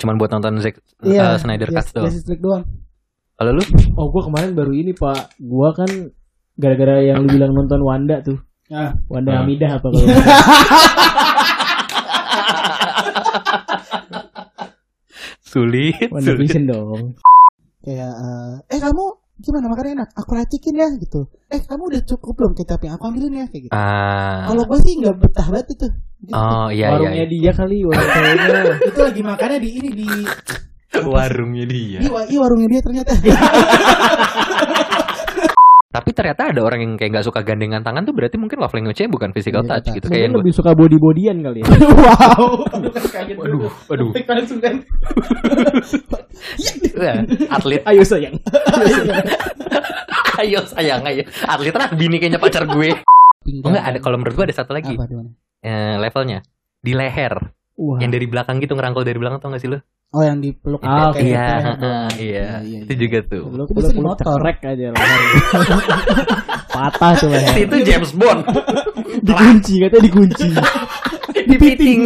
cuman buat nonton Zack Iya, eh, Snyder Cut doang. Justice League doang. Kalau lu? Oh gua kemarin baru ini pak Gua kan Gara-gara yang lu bilang nonton Wanda tuh Ah. Wanda Hmm. Hamidah apa kalau Sulit. Wanda sulit. Vision dong Kayak eh, eh kamu gimana makannya enak? Aku racikin ya gitu. Eh kamu udah cukup belum kecap yang aku ambilin ya kayak gitu. Ah. Kalau gue sih nggak betah banget itu. Gitu. Oh iya iya. Warungnya iya. dia kali Warung ceweknya Itu lagi makannya di ini di Warungnya dia. di, wa- iya, warungnya dia ternyata. Tapi ternyata ada orang yang kayak nggak suka gandengan tangan tuh berarti mungkin love language-nya bukan physical Physical touch gitu kayak yang gua- lebih suka body-bodyan kali ya wow. Aduh kan kaget langsung kan. Wah, atlet. Ayo sayang ayo sayang ayo. Atlet lah bini kayaknya pacar gue. Oh enggak ada kalau menurut gue ada satu lagi. Apa? Eh, levelnya di leher. Wah Yang dari belakang gitu ngerangkul dari belakang tau gak sih lu? Oh yang dipeluk Ah, kayak iya, gitu. heeh, iya. Iya, iya, Itu iya. juga tuh. Itu di peluk motor. cekrek aja leher. Patah tuh leher Itu James Bond. Dikunci katanya dikunci Dipiting.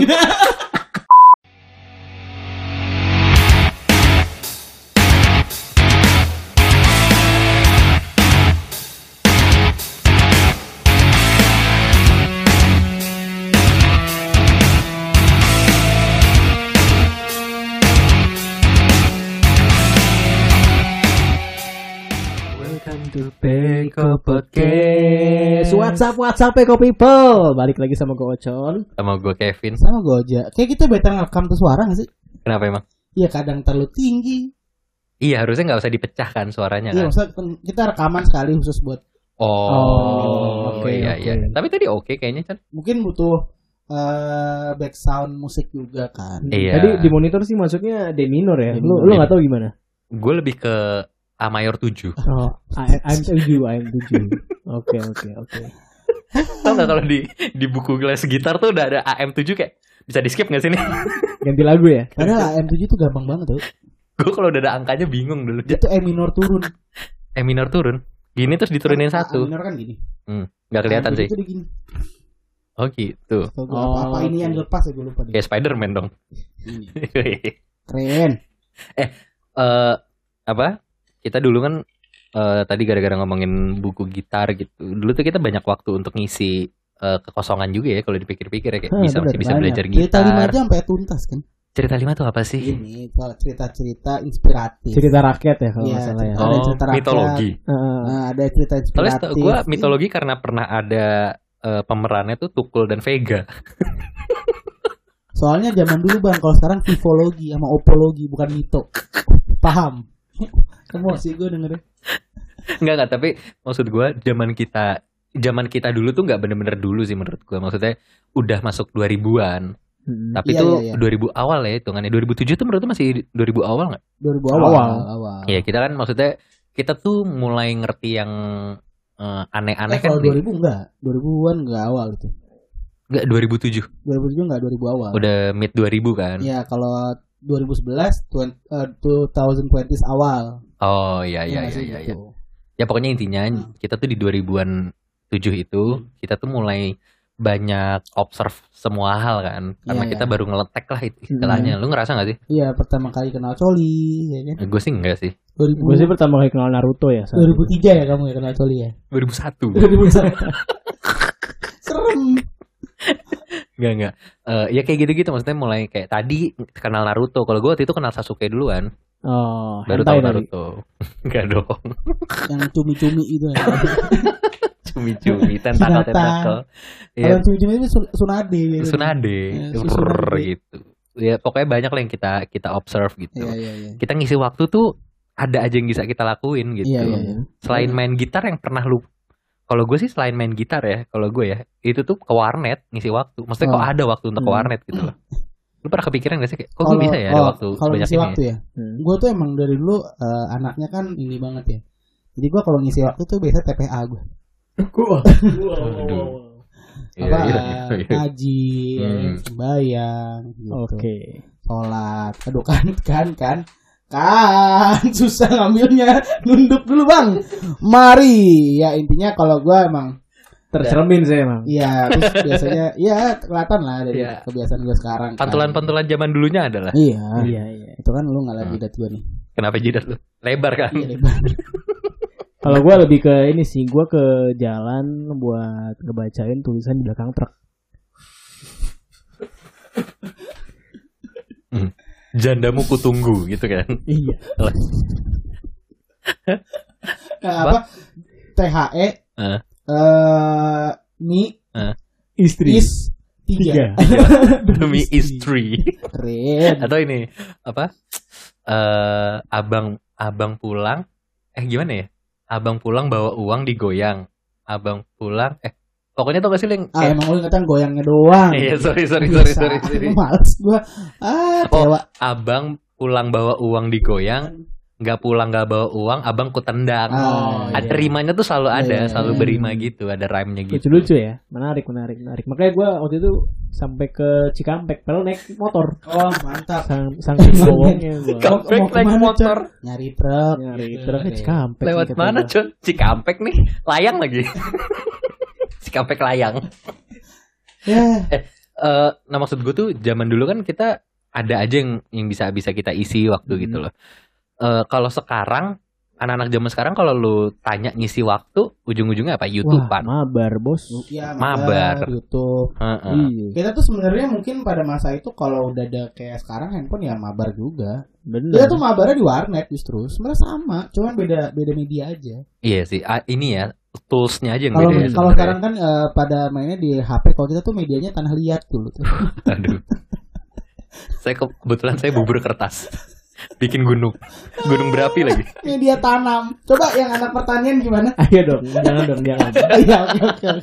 Peko Podcast. WhatsApp WhatsApp Eko People Balik lagi sama gue Ocon Sama gue Kevin. Sama gue aja. Kayak kita better ngerekam tuh suara gak sih? Kenapa emang? Iya kadang terlalu tinggi. Iya harusnya nggak usah dipecahkan suaranya Iya kan. maksudnya kan kita rekaman sekali khusus buat Oh, Oh, oke, iya oke. iya. Tapi tadi oke kayaknya kan. mungkin butuh eh back sound musik juga kan. Iya. Tadi di monitor sih masuknya D minor ya Lu, lu gak tahu gimana? Gue lebih ke A mayor 7. Oh, I- I'm 7, I'm 7 Oke oke oke Tau gak kalau di di buku les gitar tuh udah ada AM 7 kayak bisa di skip gak sih nih? Ganti lagu ya? Padahal AM7 tuh gampang banget tuh. gue kalau udah ada angkanya bingung dulu. Itu E minor turun. E minor turun. Gini terus diturunin A satu. minor kan gini. Hmm, nggak kelihatan AM7 sih. Itu gini. Oh gitu. Oh, apa, apa ini yang lepas ya gue lupa deh. Kayak Spider-Man dong. Ini. Eh Keren. apa? Kita dulu kan eh, tadi gara-gara ngomongin buku gitar gitu. Dulu tuh kita banyak waktu untuk ngisi eh, kekosongan juga ya kalau dipikir-pikir ya kayak bisa bener, masih bisa banyak. belajar Cerita lima gitar. jam sampai tuntas kan. Cerita lima tuh apa sih? Ini cerita-cerita inspiratif. Cerita rakyat ya kalau Iya, ya cerita- Ada Oh, cerita rakyat. mitologi. Heeh. Nah, ada cerita Soalnya inspiratif. gue mitologi karena pernah ada eh, pemerannya tuh Tukul dan Vega. Soalnya zaman dulu bang, kalau sekarang tifologi sama opologi bukan mito. Paham? Emosi gue dengerin. Enggak enggak, tapi maksud gua zaman kita zaman kita dulu tuh nggak bener-bener dulu sih menurut gua. Maksudnya udah masuk 2000-an. Mm-mm. Tapi Iya, itu iya, iya. 2000 awal ya hitungannya. 2007 tuh menurut lu masih 2000 awal nggak? 2000 awal. Awal. awal. Iya, kita kan maksudnya kita tuh mulai ngerti yang eh, aneh-aneh Eh, kan kalau di- 2000 enggak, 2000-an enggak awal itu. nggak 2007. 2007 enggak 2000 awal. Udah mid 2000 kan. Iya, kalau 2011 20, eh, 2020s awal. Oh iya iya iya sih, iya. iya. gitu. Ya pokoknya intinya Hmm. kita tuh di 2000-an 7 itu kita tuh mulai banyak observe semua hal kan. Karena Iya, kita iya. baru ngeletek lah istilahnya. Lu ngerasa gak sih? Iya, pertama kali kenal Coli, ya kan? Gue sih enggak sih. 2000, Gue sih pertama kali kenal Naruto ya saat itu. 2003 ya kamu ya kenal Coli ya? 2001. 2001. Serem. Enggak enggak. Eh, ya kayak gitu-gitu maksudnya mulai kayak tadi kenal Naruto. Kalau gue waktu itu kenal Sasuke duluan, Oh baru tahu. Naruto. Enggak dong. Yang cumi-cumi itu ya. Cumi-cumi, tentakel-tentakel. Kalau Iya, yang cumi-cumi itu sun- Sunade. gitu. Tsunade. Ya, gitu. Ya pokoknya banyak lah yang kita kita observe gitu. Iya, iya, iya. Kita ngisi waktu tuh ada aja yang bisa kita lakuin gitu. Iya, iya, iya. Selain main gitar yang pernah lu kalau gue sih selain main gitar ya, kalau gue ya, itu tuh ke warnet ngisi waktu. Maksudnya kok Oh. ada waktu untuk ke Hmm. warnet gitu loh. Lu pernah kepikiran gak sih kayak, kok gue Kalau- bisa ya ada oh, waktu Kalau ngisi ini waktu ya? ya, Hmm. gue tuh emang dari dulu eh, anaknya kan ini banget ya. Jadi gue kalau ngisi waktu tuh biasa TPA gue. Iya, Apa iya, eh, iya. ngaji, ya, Hmm. sembahyang, gitu. Oke sholat. Aduh kan kan kan kan susah ngambilnya nunduk dulu bang. Mari ya intinya kalau gue emang Tercermin saya emang Iya, terus biasanya ya kelihatan lah dari Iya. kebiasaan gue sekarang. kan. Pantulan-pantulan zaman dulunya adalah Iya. Iya iya itu kan lu nggak Hmm. lagi dat gue nih. Kenapa jidat lu? Lebar kan? Iya, lebar. Kalau gue lebih ke ini sih, gue ke jalan buat ngebacain tulisan di belakang truk. Jandamu kutunggu gitu kan. Iya. Nah, apa? THE Eh. eh mi Istri. is tiga. Demi istri. Keren. Atau ini apa? Eh abang abang pulang eh gimana ya? Abang pulang bawa uang digoyang. Abang pulang eh pokoknya tau gak sih Leng? Ah emang lu ingetan goyangnya doang. Iya, sorry sorry sorry sorry. sorry. Males gua. Ah, Oh. tewa. Abang pulang bawa uang digoyang, nggak pulang nggak bawa uang, abang kutendang. Ah, ada iya. rimanya tuh selalu Iya, ada, iya, selalu iya. berima gitu, ada rhyme-nya gitu. Lucu-lucu ya, menarik, menarik, menarik. Makanya gue waktu itu sampai ke Cikampek, padahal naik motor. Oh, mantap. Sang, saking bawangnya gue. Kam- Cikampek mau naik ke mana, motor. Nyari truk. Nyari truk ke Cikampek. Lewat mana, gua. Con? Cikampek nih, layang lagi. Cikampek layang. Ya, Eh, nah maksud gue tuh zaman dulu kan kita ada aja yang yang bisa bisa kita isi waktu Hmm. gitu loh. Eh kalau sekarang anak-anak zaman sekarang kalau lu tanya ngisi waktu, ujung-ujungnya apa? Wah, YouTube-an. mabar bos. ya Mabar. YouTube. Heeh. Iya, Kita tuh sebenarnya mungkin pada masa itu kalau udah ada kayak sekarang handphone ya mabar juga. bener. Kita tuh mabarnya di warnet justru. Sebenarnya sama, cuman beda beda media aja. Iya sih, ah, ini ya toolsnya aja yang Kalau beda ya kalau sekarang kan eh, pada mainnya di HP, kalau kita tuh medianya tanah liat dulu tuh. Aduh. saya ke- kebetulan saya bubur kertas. Bikin gunung. Gunung berapi lagi. media tanam. Coba yang anak pertanian gimana? Ayo dong, jangan dong, jangan. Iya, oke oke. dong.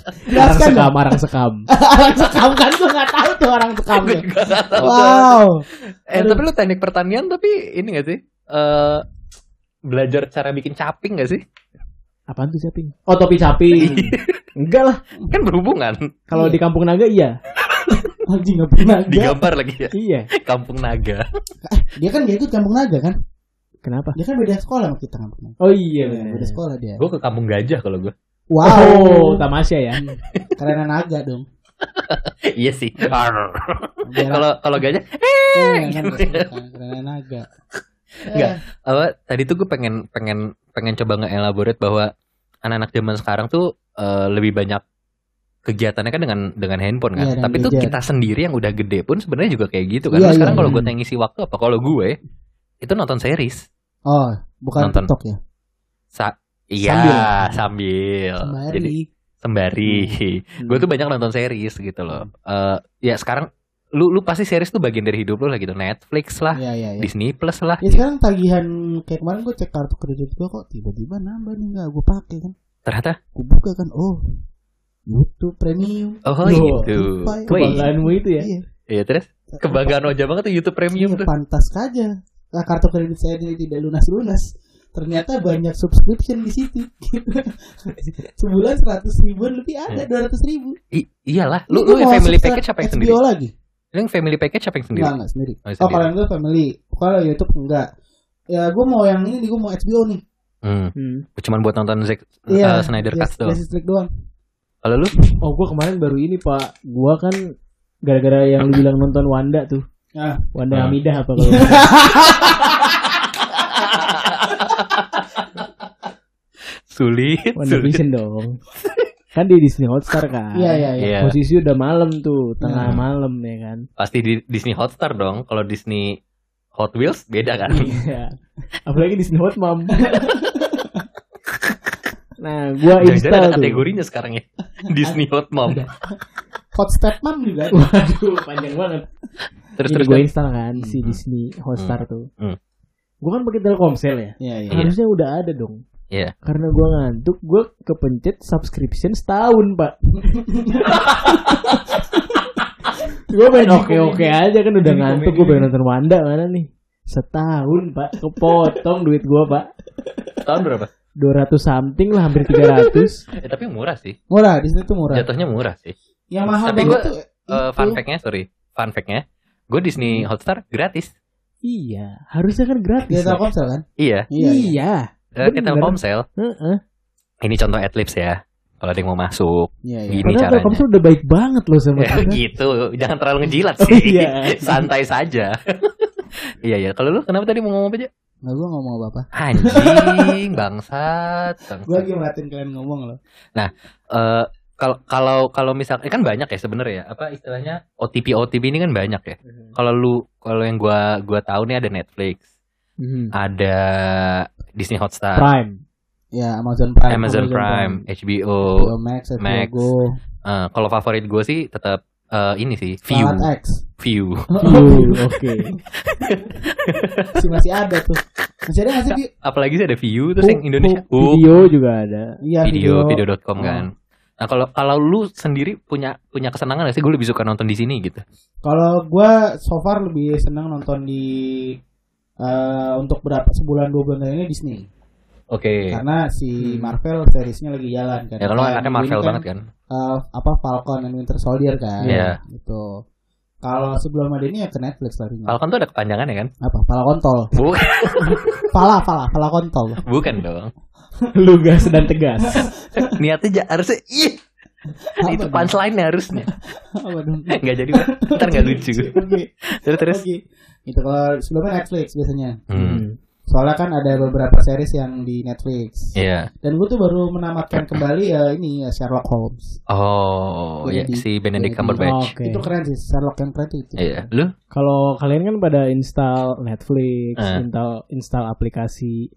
sekam, arang sekam. orang sekam kan gue nggak tahu tuh orang tuh. Wow. Eh, tapi lu teknik pertanian tapi ini gak sih? Eh belajar cara bikin caping gak sih? Apaan tuh caping? Oh, topi caping. Enggak lah. Kan berhubungan. Kalau Iya. di Kampung Naga iya. Anjing nggak pernah. Dia, Digambar lagi ya. Iya. Kampung Naga. dia kan dia itu kampung naga kan? Kenapa? Dia kan beda sekolah sama kita kampung naga. Oh iya Beda sekolah dia. Gue ke Kampung Gajah kalau gue. Wow. Oh, tamasya ya. Karena naga dong. iya sih. Kalau kalau Gajah Eh, kan kan, karena naga. Enggak. apa tadi tuh gue pengen pengen pengen coba nge-elaborate bahwa anak-anak zaman sekarang tuh eh, lebih banyak kegiatannya kan dengan dengan handphone kan. Iya, dengan Tapi tuh kita sendiri yang udah gede pun sebenarnya juga kayak gitu kan. Iya, Terus sekarang iya. kalau gue tanya ngisi waktu apa? Kalau gue itu nonton series. Oh, bukan Nonton. TikTok ya? Sa iya, Sambil. sambil. Sembari. Jadi sembari. Hmm. gue tuh banyak nonton series gitu loh. Eh ya sekarang lu lu pasti series tuh bagian dari hidup lu lah gitu. Netflix lah, Iya, iya, iya. Disney Plus lah. Ya sekarang tagihan kayak kemarin gue cek kartu kredit gue kok tiba-tiba nambah nih nggak gue pakai kan? Ternyata Gue buka kan, oh YouTube Premium. oh Yo, gitu. Spotify. Wih, Kebanggaanmu itu ya. Iya. Iya terus kebanggaan Oja banget tuh YouTube Premium Iya, tuh. pantas saja. Nah, kartu kredit saya ini tidak lunas-lunas. Ternyata banyak subscription di situ. Sebulan seratus ribuan lebih ada Iya. dua ratus ribu. I- iyalah, lu lu mau family package apa yang sendiri? lagi? Yang family package apa yang sendiri? Enggak, enggak sendiri. Oh, Oh, sendiri. kalau yang gue family. Kalau YouTube enggak. Ya gue mau yang ini, gue mau HBO nih. Hmm, Hmm. cuman buat nonton Zack Iya. uh, Snyder Cut doang. Justice League doang. Kalau lu? Oh, gua kemarin baru ini, Pak. Gua kan gara-gara yang lu bilang nonton Wanda tuh. Ah. Wanda Hmm. Hamidah apa kalau Sulit, Wanda sulit. Vision dong. Kan di Disney Hotstar kan. Iya, iya, iya. Iya. Posisi udah malam tuh, tengah Hmm. malam ya kan. Pasti di Disney Hotstar dong. Kalau Disney Hot Wheels beda kan? Iya. Apalagi Disney Hot Mom. nah, gua install ada tuh. kategorinya sekarang ya. Disney Hot Mom. Hot Step Mom juga ada. Waduh, panjang banget. Terus terus gue kan? install kan si Hmm. Disney Hotstar tuh. Hmm. Gue kan pakai Telkomsel ya. Iya, iya. Iya. Harusnya udah ada dong. Iya. Karena gue ngantuk, gue kepencet subscription setahun, Pak. gue pengen oke-oke aja kan udah Jadi ngantuk, gue pengen nonton Wanda mana nih. Setahun, Pak. Kepotong duit gue, Pak. Tahun berapa? 200 something lah, hampir 300. Eh, tapi murah sih. Murah, di situ tuh murah. Jatuhnya murah sih. Yang mahal Tapi banget gua, tuh Eh, itu. fun fact-nya, sorry. Fun fact-nya, gue Disney Hotstar gratis. iya, harusnya kan gratis. Di ya. Telkomsel kan? Iya. Iya. iya. Eh, Ke Bener. Telkomsel. Heeh. Ini contoh Adlibs ya. Kalau ada yang mau masuk. Iya, iya. Gini Padahal caranya. Telkomsel udah baik banget loh sama Ya gitu, jangan terlalu ngejilat Oh, sih. iya. Santai saja. Iya iya. Kalau lu kenapa tadi mau ngomong apa aja? Nggak gue ngomong apa-apa. Anjing, bangsat. bangsat. Gue lagi ngeliatin kalian ngomong loh. Eh, kalau kalau kalau misalkan kan banyak ya sebenarnya ya. Apa istilahnya OTP OTP ini kan banyak ya. Kalau lu kalau yang gua gua tahu nih ada Netflix, Mhm. ada Disney Hotstar, Prime. Ya Amazon Prime. Amazon Amazon Prime, HBO. HBO Max, HBO Max. Go, Eh, kalau favorit gue sih tetap eh, ini sih View, X. View. View, oke. Masih masih ada tuh. Masih ada nggak sih? Bi? Apalagi sih ada View terus yang Indonesia. Hook, Hook, Video juga ada. Iya video video. video.com kan. Nah kalau kalau lu sendiri punya punya kesenangan gak sih gue lebih suka nonton di sini gitu. Kalau gue so far lebih senang nonton di eh, untuk berapa sebulan dua bulan ini Disney. Oke. Karena si Hmm. Marvel seriesnya lagi jalan kan. Ya kalau anaknya Marvel ini banget kan. eh, apa Falcon and Winter Soldier kan. Iya. Gitu. Kalau sebelum ada ini ya ke Netflix larinya. Falcon tuh ada kepanjangannya kan? Apa? Falcon Tol. Bukan, Pala, pala, Falcon Tol. bukan dong. Lugas dan tegas. Niatnya harusnya ih. itu dong? punchline harusnya. Apa dong? Nggak jadi ntar nggak lucu. Oke. Terus terus. Oke. Itu kalau sebelumnya Netflix biasanya. Hmm. Soalnya kan ada beberapa series yang di Netflix. Iya. Dan gue tuh baru menamatkan kembali ya ini ya Sherlock Holmes. Oh, ya Jadi- si Benedict Cumberbatch. Oke. Itu keren sih Sherlock yang keren tuh itu. Iya. Lu? Kalau kalian kan pada install Netflix, Eh. install install aplikasi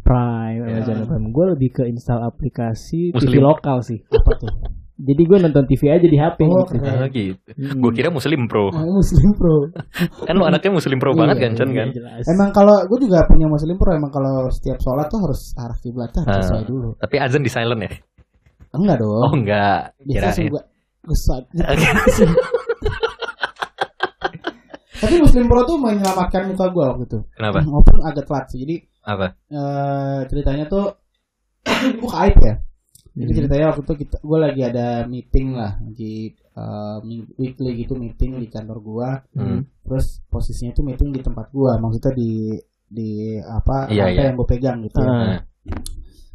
Prime, Ya. Amazon Prime. Gue lebih ke install aplikasi TV Muslim. lokal sih. Apa tuh? Jadi gue nonton TV aja di HP Oh, gitu. keren. Oh gitu. Hmm. Gue kira Muslim Pro. Oh, Muslim Pro. Kan lu anaknya Muslim Pro Iya, banget kan, Chan Iya, kan? jelas. Emang kalau gue juga punya Muslim Pro emang kalau setiap sholat tuh harus arah kiblatnya harus Ah. sesuai dulu. Tapi azan di silent ya? Enggak dong. Oh enggak. Biasa gue Gesat. Tapi Muslim Pro tuh menyelamatkan muka gue waktu itu. Kenapa? Walaupun agak telat sih. Jadi Apa? eh, ceritanya tuh gue aib ya. Jadi Hmm. ceritanya waktu itu kita gue lagi ada meeting lah di eh, ming- weekly gitu meeting di kantor gua. Hmm. Terus posisinya tuh meeting di tempat gua, maksudnya di di apa Iya, apa iya. yang gue pegang gitu. Ah.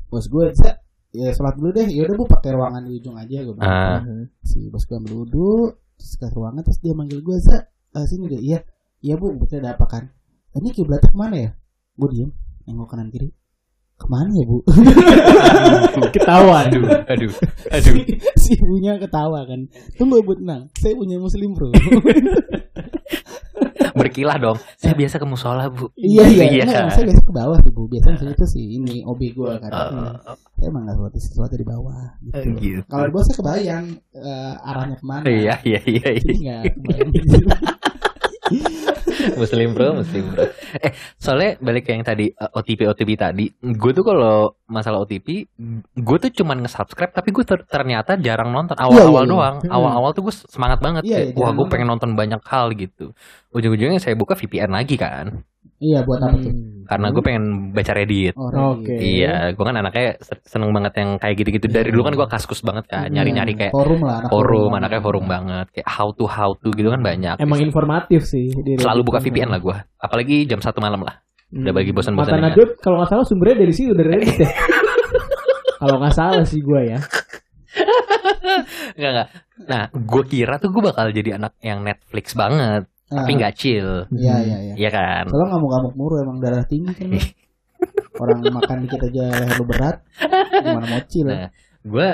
Bos gue bisa ya sholat dulu deh. Ya udah bu pakai ruangan di ujung aja gue. bilang. Ah. Mhm. Si bos gue ambil wudhu, terus ke ruangan terus dia manggil gue, "Za, eh, sini deh." Iya. Iya bu, betul ada apa kan? Ini kiblatnya ke mana ya? Gue diem, nengok kanan kiri. Ke mana ya bu? Ketahuan. Aduh, aduh, aduh. si ibunya ketawa kan. Tunggu bu tenang, saya punya muslim bro. Berkilah dong. Saya biasa ke musola, Bu. iya iya. Iya. Enggak, saya biasa ke bawah tuh bu. Biasanya sih itu sih ini OB gue kan. Eh, Saya emang nggak sesuatu sesuatu di bawah. Gitu. eh, gitu. Kalau di bawah saya kebayang eh, arahnya ke mana. Iya, iya, iya. Jadi iya. nggak kebayang. Muslim bro, muslim bro. Eh, soalnya balik ke yang tadi eh, OTP OTP tadi, gue tuh kalau masalah OTP, gue tuh cuman nge-subscribe tapi gue ter- ternyata jarang nonton awal-awal iya, iya. doang. Hmm. Awal-awal tuh gue semangat banget Iya, kayak, iya, wah gue pengen nonton banyak hal gitu. Ujung-ujungnya saya buka VPN lagi kan, iya buat apa tuh? Hmm. karena gue pengen baca Reddit. Oh, Oke. Reddit. Iya, gue kan anaknya se- seneng banget yang kayak gitu-gitu. Dari dulu kan gue kaskus banget kan, nyari-nyari Iya, kayak forum lah anak forum, anaknya forum banget, kayak how to how to gitu kan banyak. Emang informatif sih. di Selalu buka VPN lah gue, apalagi jam satu malam lah. Udah bagi bosan-bosan Mata Nadut kalau nggak salah sumbernya dari situ dari Reddit ya. kalau nggak salah sih gue ya. Enggak enggak. Nah, gue kira tuh gue bakal jadi anak yang Netflix banget, Ah, tapi nggak chill. Iya iya iya. Iya kan? Kalau ngamuk-ngamuk muru emang darah tinggi kan. Orang makan dikit aja leher lu berat. Gimana mau chill? Nah, gue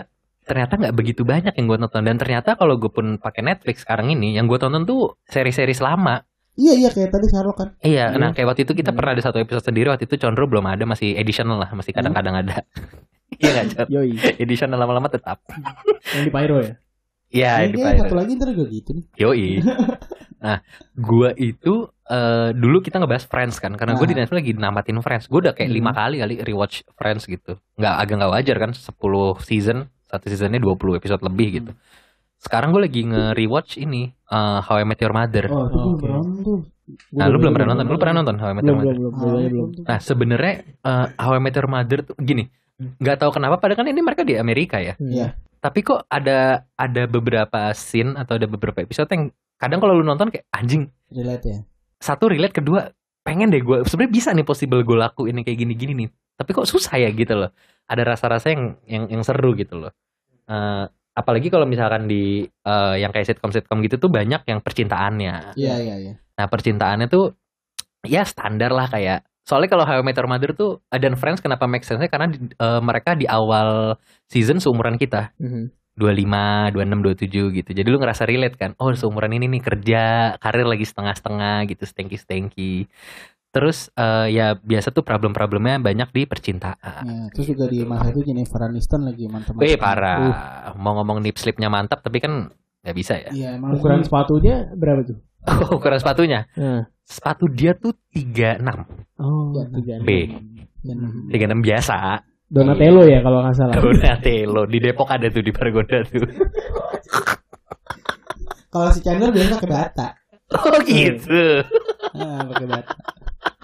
ternyata nggak begitu banyak yang gue tonton dan ternyata kalau gue pun pakai Netflix sekarang ini, yang gue tonton tuh seri-seri lama. Iya iya kayak tadi Sherlock kan. Iya, Iya. nah kayak waktu itu kita Hmm. pernah ada satu episode sendiri waktu itu Condro belum ada masih editional lah, masih kadang-kadang ada. Iya nggak Con? Yoi. Editional lama-lama tetap. Yang di Pyro ya. Iya, Ini di dia Pirate. satu lagi ntar juga gitu nih. Yoi. Nah, gua itu eh, dulu kita ngebahas Friends kan, karena gue di Ah. Netflix lagi namatin Friends. Gue udah kayak Hmm. lima kali kali rewatch Friends gitu. Nggak agak nggak wajar kan, 10 season, satu seasonnya 20 episode lebih gitu. Sekarang gue lagi nge-rewatch ini eh, How I Met Your Mother. Oh, nah, lu belum pernah nonton? Lu pernah nonton How I Met Your Mother? belum belum Ah, belum. belum belum. tuh. Nah, sebenarnya eh, How I Met Your Mother tuh gini, nggak tahu kenapa padahal kan ini mereka di Amerika ya. Iya. Tapi kok ada ada beberapa scene atau ada beberapa episode yang kadang kalau lu nonton kayak anjing Relate ya. satu relate kedua pengen deh gue sebenarnya bisa nih possible gue lakuin yang kayak gini-gini nih. Tapi kok susah ya gitu loh. Ada rasa-rasa yang yang yang seru gitu loh. Eh, apalagi kalau misalkan di eh, yang kayak sitcom sitcom gitu tuh banyak yang percintaannya. Iya iya iya. nah percintaannya tuh ya standar lah kayak soalnya kalau How I Met Your Mother tuh uh, dan Friends kenapa make sense karena di- eh, mereka di awal season seumuran kita. Mhm. 25, 26, 27 gitu. Jadi lu ngerasa relate kan? Oh, seumuran ini nih kerja, karir lagi setengah-setengah gitu, stengki-stengki. Terus eh, ya biasa tuh problem-problemnya banyak di percintaan. Ya, terus juga di masa itu Jennifer Aniston lagi mantap Wih parah. Mau ngomong nip slipnya mantap tapi kan nggak bisa ya. Iya, emang Ukuran sepatunya berapa tuh? Ukuran sepatunya. Nah. Sepatu dia tuh 36. Oh, Ya, tiga. B. Dan- 36 biasa. Donatello ya kalau nggak salah. Donatello di Depok ada tuh di Pergoda tuh. Kalau si Chandler biasa pakai bata. Oh gitu. Ah, pakai bata.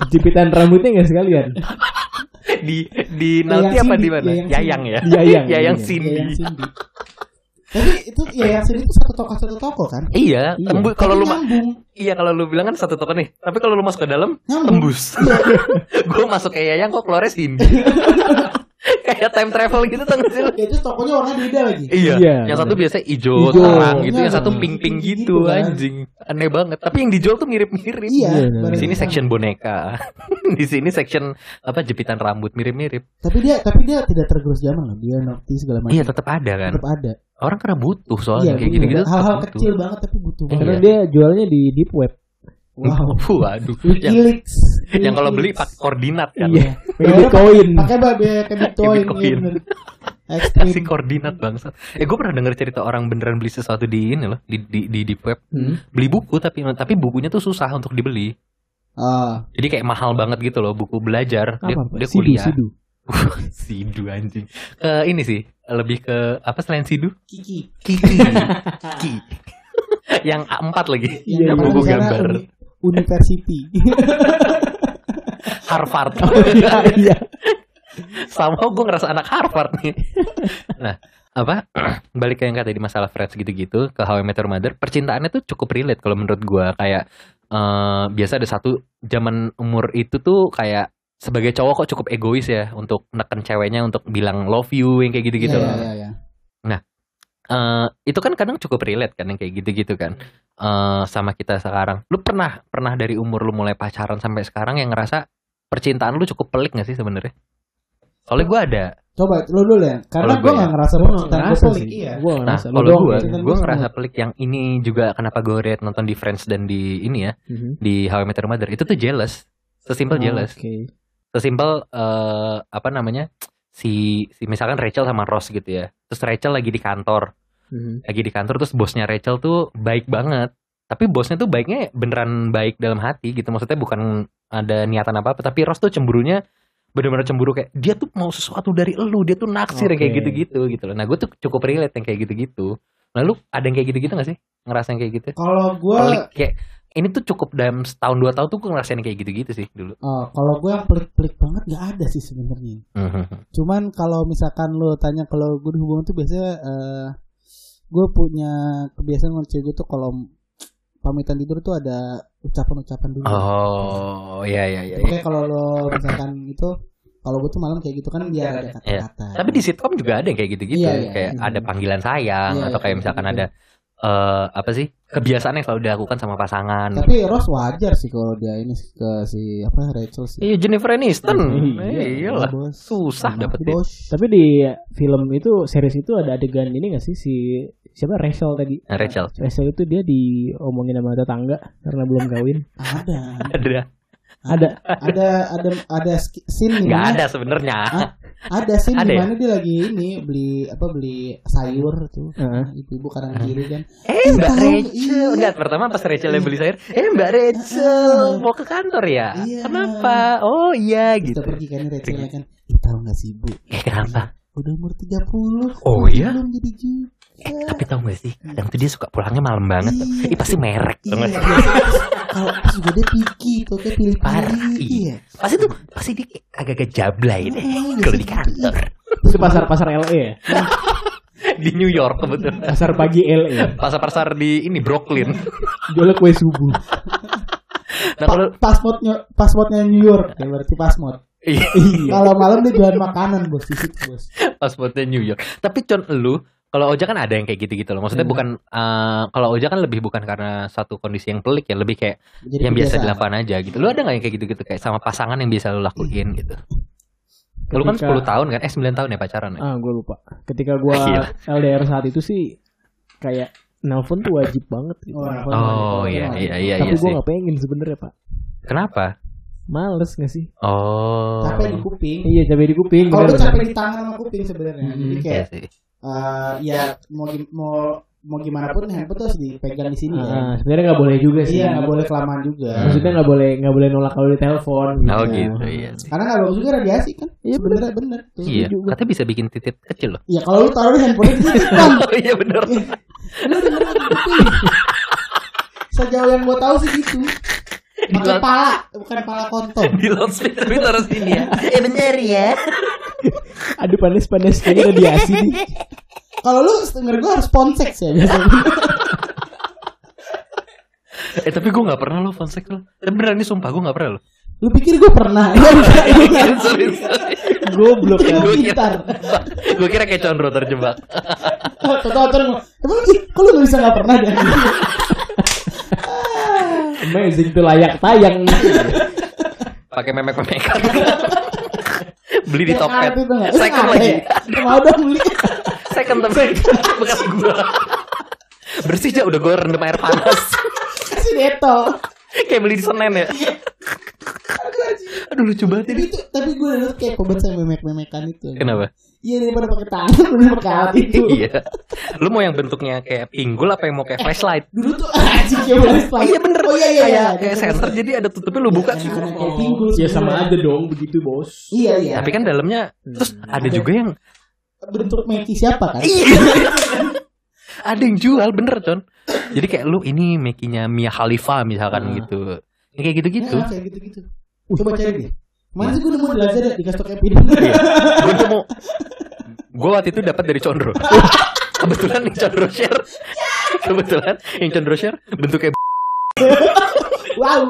Jepitan rambutnya nggak sekalian. Di di Yayang apa di mana? Yayang Yayang ya. Yayang. Yayang Iya. Cindy. Yayang Cindy. Tapi itu Yayang Cindy itu satu toko satu toko kan? Iya, Iya. tembus kalau lu nyambung, iya kalau lu bilang kan satu toko nih. Tapi kalau lu masuk ke dalam nyambung. tembus. gue masuk kayak Yayang kok keluarnya Cindy. kayak time travel gitu tuh sih lu? Ya itu tokonya warna beda lagi. Iya. Iya, yang satu biasa hijau, Hijau. terang gitu, Iya, yang satu pink-pink Gitu gitu, kan. anjing. Aneh banget. Tapi yang dijual tuh mirip-mirip. Iya. Iya, Di sini section boneka. di sini section apa jepitan rambut mirip-mirip. Tapi dia tapi dia tidak tergerus zaman loh. Dia nokti segala macam. Iya, tetap ada kan. Tetap ada. Orang karena butuh Iya, soalnya kayak gitu-gitu. Hal-hal kecil banget tapi butuh Iya. Karena dia jualnya di deep web. Wow. Waduh. yang, Wikileaks. yang kalau beli pakai koordinat kan. Iya. Pakai Pakai Bitcoin. Pakai babe kayak Bitcoin. Bitcoin. iya bener. Ekstrim. Kasih koordinat bangsa. Eh gue pernah denger cerita orang beneran beli sesuatu di ini loh di di di deep web. Hmm. Beli buku tapi tapi bukunya tuh susah untuk dibeli. Ah, Jadi kayak mahal banget gitu loh buku belajar. Dia, Apa? Dia Sidu, kuliah. sidu. Sidu anjing. Ke ini sih lebih ke apa selain Sidu? Kiki. Kiki. Kiki. Yang A4 lagi. Iya, yang iya. buku gambar University. Harvard. Iya, iya. Sama gue ngerasa anak Harvard nih. nah, apa? Balik ke yang kata di masalah Friends gitu-gitu ke How I Met Your Mother, percintaannya tuh cukup relate kalau menurut gue kayak eh, biasa ada satu zaman umur itu tuh kayak sebagai cowok kok cukup egois ya untuk neken ceweknya untuk bilang love you yang kayak gitu-gitu Iya, loh. iya, iya. Eh, itu kan kadang cukup relate kan yang kayak gitu-gitu kan Eh, sama kita sekarang. Lu pernah pernah dari umur lu mulai pacaran sampai sekarang yang ngerasa percintaan lu cukup pelik gak sih sebenarnya? Soalnya gue ada. Coba lu dulu ya. Karena gue gue ya. nggak ngerasa Gua nggak cinta ngerasa pelik. Iya. Gua nggak Nah, ngerasa. Kalau gue, gue gue ngerasa pelik yang ini juga kenapa gue rate nonton di Friends dan di ini ya Mhm. di How I Met Your Mother itu tuh jealous, sesimpel Oh, jealous, Oke. sesimpel eh, apa namanya si si misalkan Rachel sama Ross gitu ya, terus Rachel lagi di kantor, Mhm. lagi di kantor terus bosnya Rachel tuh baik banget. Tapi bosnya tuh baiknya beneran baik dalam hati gitu. Maksudnya bukan ada niatan apa apa tapi Ross tuh cemburunya bener-bener cemburu kayak dia tuh mau sesuatu dari elu dia tuh naksir yang kayak gitu-gitu gitu loh. Nah gue tuh cukup relate yang kayak gitu-gitu. Lalu ada yang kayak gitu-gitu gak sih? Ngerasa yang kayak gitu? Kalau gue kayak ini tuh cukup dalam setahun dua tahun tuh gue ngerasain kayak gitu-gitu sih dulu. Oh, kalau gue yang pelik-pelik banget nggak ada sih sebenarnya. Cuman kalau misalkan lo tanya kalau gue hubungan tuh biasanya eh gue punya kebiasaan sama cewek gue tuh kalau pamitan tidur tuh ada ucapan-ucapan dulu. oh iya iya iya Oke kalau lo misalkan itu kalau gue tuh malam kayak gitu kan biar ada kata-kata. Tapi di sitcom juga ada yang kayak gitu-gitu, Iya, iya. kayak Hmm. ada panggilan sayang Iya, atau kayak iya, misalkan gitu. ada eh apa sih kebiasaan yang selalu dilakukan sama pasangan. Tapi Ross wajar sih kalau dia ini ke si apa Rachel sih. Iya Jennifer Aniston, Iya, iya lah, bos. susah dapetin. bos. Tapi di film itu series itu ada adegan ini gak sih si siapa Rachel tadi? Nah, Rachel Rachel itu dia diomongin sama tetangga karena belum kawin. Ada. ada, Ada. ada ada ada scene nggak ada sebenarnya. Ah, ada scene Ada di ya? mana dia lagi ini beli apa beli sayur tuh Heeh. ibu-ibu kanan kiri kan Eh Mbak Rachel, iya. enggak pertama pas Rachel yang beli sayur, eh Mbak Rachel mau ke kantor ya? Iya. Kenapa? Oh iya kita gitu. pergi kan Rachel kan "Ih, tahu nggak sih bu Eh kenapa? udah umur 30 Oh, iya? belum jadi juga Eh, tapi tau gak sih, kadang tuh dia suka pulangnya malam banget. Iya. Ih pasti merek, tau iya sih? kalau pas juga dia picky tuh kayak pilih-pilih Parah, iya iya. Pasti tuh, pasti dia kayak agak-agak jablay deh Oh, kalau di kantor. Itu pasar-pasar LA ya? Di New York kebetulan. Pasar pagi LA. Pasar-pasar di ini Brooklyn. Jual kue subuh. Nah kalau pasportnya pasportnya New York ya berarti pasport iya, Iya. kalau malam dia jualan makanan bos di situ bos pasportnya New York. Tapi con lu Kalau Oja kan ada yang kayak gitu-gitu loh. Maksudnya Hmm. bukan uh, kalau Oja kan lebih bukan karena satu kondisi yang pelik ya, lebih kayak Jadi yang biasa dilakukan aja gitu. Lu ada nggak yang kayak gitu-gitu kayak sama pasangan yang biasa lu lakuin gitu? Lu kan 10 tahun kan? Eh 9 tahun ya pacaran ya? Ah, gue lupa. Ketika gue Gila. LDR saat itu sih kayak nelpon tuh wajib banget gitu. Oh, Oh iya iya iya Tapi iya gue sih. gak pengen sebenernya pak. Kenapa? Males gak sih? Oh. Capek di kuping. Iya capek di kuping. Kalau gue capek di tangan sama kuping sebenarnya. Hmm, Jadi Iya kayak sih. Eh, ya mau mau mau gimana pun handphone tuh harus dipegang di sini ya. Ah, sebenarnya nggak boleh juga sih. Iya nggak boleh kelamaan juga. Hmm. Maksudnya nggak boleh nggak boleh nolak kalau ditelepon. Oh gitu iya sih. Karena nggak bagus juga radiasi kan. Iya, bener bener. Tuh. Iya, juga. katanya bisa bikin titik kecil loh. Ya kalau lu taruh di handphone itu kan. Oh iya bener. Gitu. Sejauh yang gue tahu sih gitu. Pakai pala, bukan pala kontol. Di loudspeaker tapi taruh sini ya. Eh bener ya. Aduh panas-panas kayaknya radiasi nih. Kalau lu denger gue harus ponseks ya biasanya. Eh tapi gue gak pernah lo phone sex lo. Eh, beneran ini sumpah gue gak pernah lo. Lu pikir gue pernah? Ya enggak, ya sorry. Goblok ya. Gue Pintar. kira, gue kira kayak condro terjebak. Tahu-tahu ngomong, emang lu, kok lu gak bisa gak pernah dia? Amazing tuh layak tayang. Pakai memek-memekan. Beli di Tokped. Itu Second lagi. Mau dong beli. Second tapi bekas gue. Bersih aja udah gue rendam air panas. Kasih detol. kayak beli di Senen ya. Aduh lucu banget Tapi ini. itu, tapi gue udah kayak banget sama memek-memekan itu. Kenapa? Iya daripada pakai tangan, mending pakai alat itu. iya. Lu mau yang bentuknya kayak pinggul apa yang mau kayak flashlight? Dulu tuh anjing kayak boleh slide. Iya bener. Oh iya iya. kayak iya. kayak center jadi ada tutupnya lu buka. Enak-enak kayak pinggul. Ya sama aja dong begitu bos. Iya iya. Tapi kan dalamnya terus ada juga yang bentuk Meki siapa kan? Iya. ada yang jual bener con. Jadi kayak lu ini makinya Mia Khalifa misalkan Hmm. gitu. Kayak gitu-gitu. Ya, kayak gitu-gitu. Coba cari deh. Mana sih gue nemu di Lazada di Kastok Epid. Iya. Gue mau Gue waktu itu dapat dari Condro. Kebetulan yang Condro share. Kebetulan yang Condro share bentuknya wow.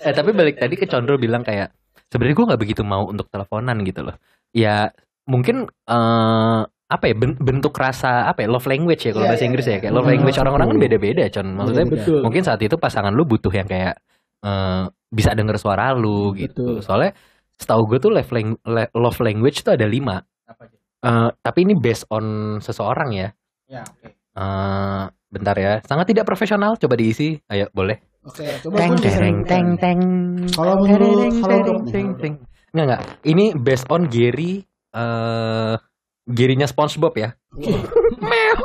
eh tapi balik tadi ke Condro bilang kayak sebenarnya gue nggak begitu mau untuk teleponan gitu loh. Ya mungkin eh apa ya ben- bentuk rasa apa ya love language ya kalau Iya, bahasa iya, Inggris ya iya. kayak love Hmm, language orang-orang kan beda-beda con maksudnya. Betul. mungkin saat itu pasangan lu butuh yang kayak eh, bisa denger suara lu gitu Betul. soalnya setahu gue tuh love, lang- le- love language tuh ada lima Eh, tapi ini based on seseorang ya Ya, oke. Eh, bentar ya sangat tidak profesional coba diisi ayo boleh Oke, coba teng teng teng teng Kalau menurut Teng, Halodoc teng, nih, teng, Halodoc. teng. Nggak nggak. Ini based on Gary eh Gary-nya SpongeBob ya. Meow.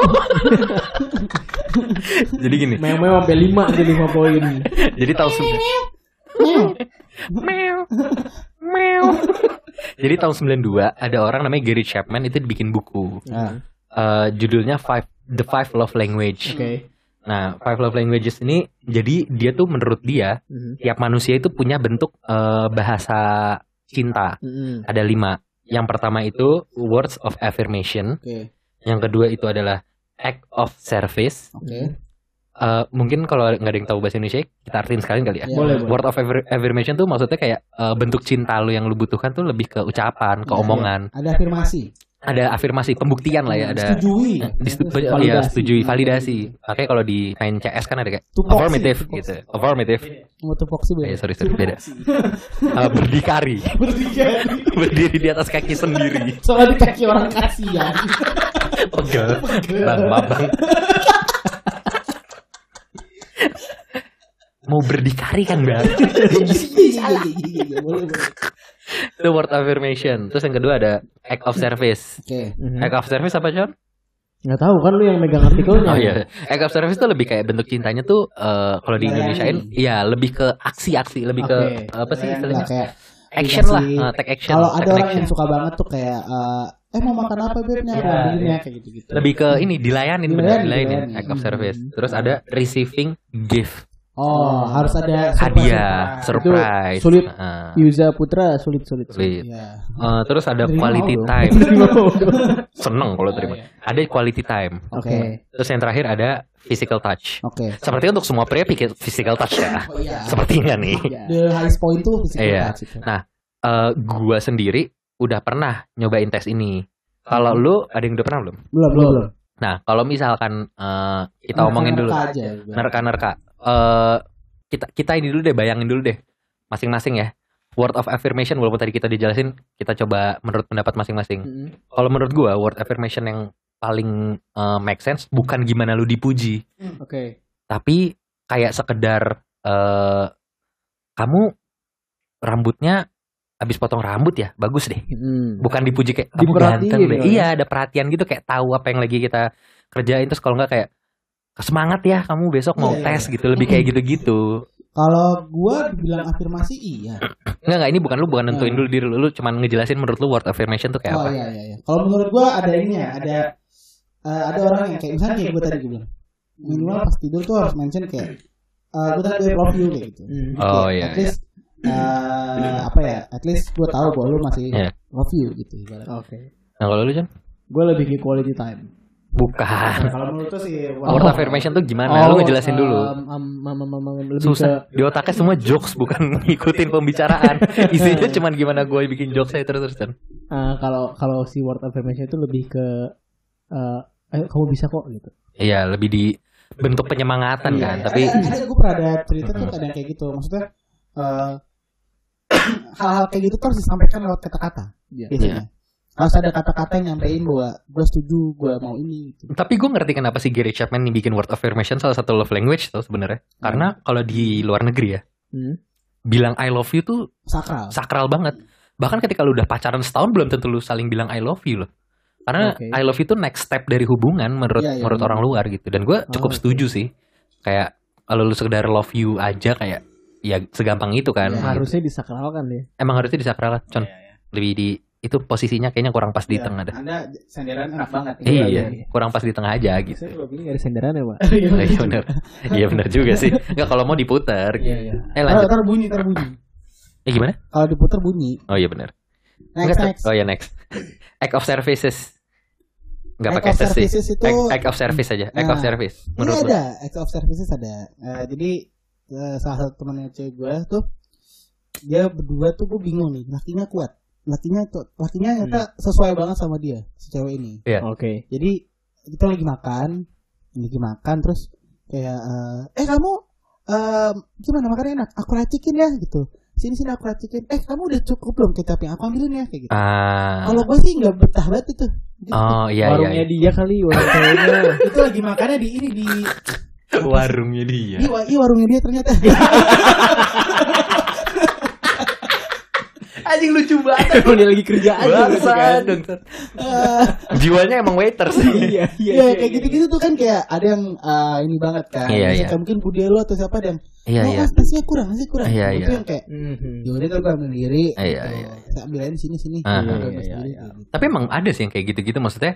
Jadi gini. Meo-meo sampai 5 aja 5 poin. Jadi tahun sembilan- Meow. Meow. Jadi tahun 92 ada orang namanya Gary Chapman itu bikin buku. Nah, Eh, judulnya Five The Five Love Language. Oke. Nah, Five Love Languages ini jadi dia tuh menurut dia Mhm. tiap manusia itu punya bentuk eh, bahasa cinta. Mhm. ada lima. Yang pertama itu words of affirmation. Oke, Yang kedua itu adalah act of service. oke. Eh, mungkin kalau nggak ada yang tahu bahasa Indonesia, kita artiin sekalian kali ya. Iya. Boleh, boleh. Word of affir- affirmation tuh maksudnya kayak eh, bentuk cinta lu yang lu butuhkan tuh lebih ke ucapan, ke Iya, omongan. Ada afirmasi. Ada afirmasi, pembuktian lah ya. Ada Setujui. Distu- Validasi. ya, setujui validasi. Makanya kalau di main CS kan ada kayak Tupoksi, affirmative tupoksi. gitu. Affirmative. Mau tupoksi beda. Eh, sorry, sorry, beda. Eh, berdikari. Berdiri di atas kaki sendiri. Soalnya di kaki orang kasihan. Pegel. Bang, babang. Mau berdikari kan bang? Iya, Itu word affirmation. Terus yang kedua ada act of service. Oke. Mhm. Act of service apa John? Nggak tahu kan lu yang megang artikelnya. Oh iya. Act of service itu lebih kayak bentuk cintanya tuh eh, kalau di. Indonesiain, iya lebih ke aksi-aksi, lebih ke Oke. apa sih istilahnya? nggak kayak Action lah, eh, take action. Kalau ada orang action. yang suka banget tuh kayak eh, eh mau makan apa bebnya ambilin iya. ya kayak gitu-gitu. lebih ke ini dilayanin Dilayani, dilayanin dilayani. act of service. Terus ada receiving gift, Oh, harus ada hadiah, surprise. sulit. Heeh. Yuza Putra sulit sulit. Sulit. Iya. Eh, terus ada Terima quality dong. time. Seneng kalau Oh, terima. iya. Ada quality time. Oke. Terus yang terakhir ada physical touch. Oke. Sepertinya untuk semua pria pikir physical touch ya. Oh iya. Sepertinya nih. The highest point tuh physical Iya. touch itu. Nah, eh gua sendiri udah pernah nyobain tes ini. Kalau lu ada yang udah pernah belum? Belum, belum, belum. Nah, kalau misalkan uh, kita omongin dulu Nerka nerka-nerka. Eh kita kita ini dulu deh, bayangin dulu deh masing-masing ya. Word of affirmation walaupun tadi kita dijelasin, kita coba menurut pendapat masing-masing. Mm-mm. Kalau menurut gua word affirmation yang paling uh, make sense bukan gimana lu dipuji, Oke. tapi kayak sekedar eh kamu rambutnya habis potong rambut ya, bagus deh. Mm. Bukan dipuji kayak kamu ganteng deh. gitu ya. Iya, ada perhatian gitu kayak tahu apa yang lagi kita kerjain terus kalau nggak kayak semangat ya kamu besok mau Iya, iya, tes iya. gitu lebih kayak gitu-gitu. Kalau gua dibilang afirmasi iya. Enggak enggak ini bukan lu bukan nentuin dulu diri lu, lu cuman ngejelasin menurut lu word affirmation tuh kayak oh apa. iya iya iya. Kalau menurut gua ada ini ya, ada eh, ada orang yang kayak misalnya kayak gua tadi gua bilang. Minimal pas tidur tuh harus mention kayak eh gua tadi love you kayak gitu. Mm. Oh, iya, At least eh, apa ya? At least gua tahu bahwa lu masih Iya. love you gitu. Oke. Nah, kalau lu Jon? Gue lebih ke quality time. Bukan. Kalau menurut tuh sih Word affirmation tuh gimana? lu ngejelasin um, dulu. um, um, um, um, lebih Susah. ke Di otaknya semua jokes bukan ngikutin pembicaraan. Isinya cuman gimana gue bikin jokes saya terus-terusan. uh, kalau kalau si word affirmation itu lebih ke uh, ayo kamu bisa kok gitu. Iya, lebih di bentuk penyemangatan kan, tapi ada, ada gue pernah ada cerita tuh ada yang kayak gitu. Maksudnya eh, hal-hal kayak gitu tuh harus disampaikan lewat kata-kata Iya. biasanya. Harus ada kata-kata yang nyampein bahwa gue setuju, gue mau ini. Gitu. tapi gue ngerti kenapa si Gary Chapman nih bikin word affirmation salah satu love language tuh sebenarnya. Karena kalau di luar negeri ya, Hmm. bilang I love you tuh Sakral. sakral banget. Bahkan ketika lu udah pacaran setahun belum tentu lu saling bilang I love you loh. Karena Oke. I love you itu next step dari hubungan menurut Iya, iya, menurut iya. orang luar gitu. Dan gue cukup Oh, setuju sih. Kayak kalau lu sekedar love you aja kayak ya segampang itu kan. Iya. Harusnya disakralkan ya. Emang harusnya disakral con. Lebih di itu posisinya kayaknya kurang pas di Iya, tengah dah. Anda senderan enak banget. Iya, iya. kurang pas di tengah aja gitu. Saya kalau gini gak ada senderan ya pak. Iya benar. Iya benar juga sih. Enggak kalau mau diputar. Iya iya. Eh lanjut. ntar bunyi, bunyi. Eh gimana? Kalau diputar bunyi. Oh iya benar. Next, next. Oh ya next. Act of services. Enggak Act pakai of services itu Act, act of service aja. Act of Nah, service. Menurut lu. ada act of services ada. Eh, jadi eh, salah satu temannya cewek gue tuh dia berdua tuh gue bingung nih lakinya kuat lakinya tuh lakinya ternyata sesuai banget sama dia si cewek ini Iya. Oke. jadi kita lagi makan lagi makan terus kayak eh, eh kamu eh, gimana makannya enak aku racikin ya gitu sini sini aku racikin eh kamu udah cukup belum kecapnya aku ambilin ya kayak gitu Ah. kalau gue sih nggak betah banget itu Gitu. Oh iya iya. Warungnya iya. dia kali warung ceweknya. itu lagi makannya di ini di Warungnya dia. di, wa- di warungnya dia ternyata Anjing lucu banget. Emang dia lagi kerja aja. gitu kan. Dong. Jiwanya emang waiters. Iya iya. Iya kayak gitu-gitu tuh kan kayak ada yang ah, ini banget kan. Iya, iya. kayak mungkin bude lo atau siapa ada yang Iya oh, iya. kurang, nasinya kurang. Iya, Itu iya. yang kayak Mhm. yaudah tuh gue ambil sendiri. Iya, gitu. iya. Saya ambil aja di sini sini. Ah, iya, iya, iya. gitu. Tapi emang ada sih yang kayak gitu-gitu maksudnya.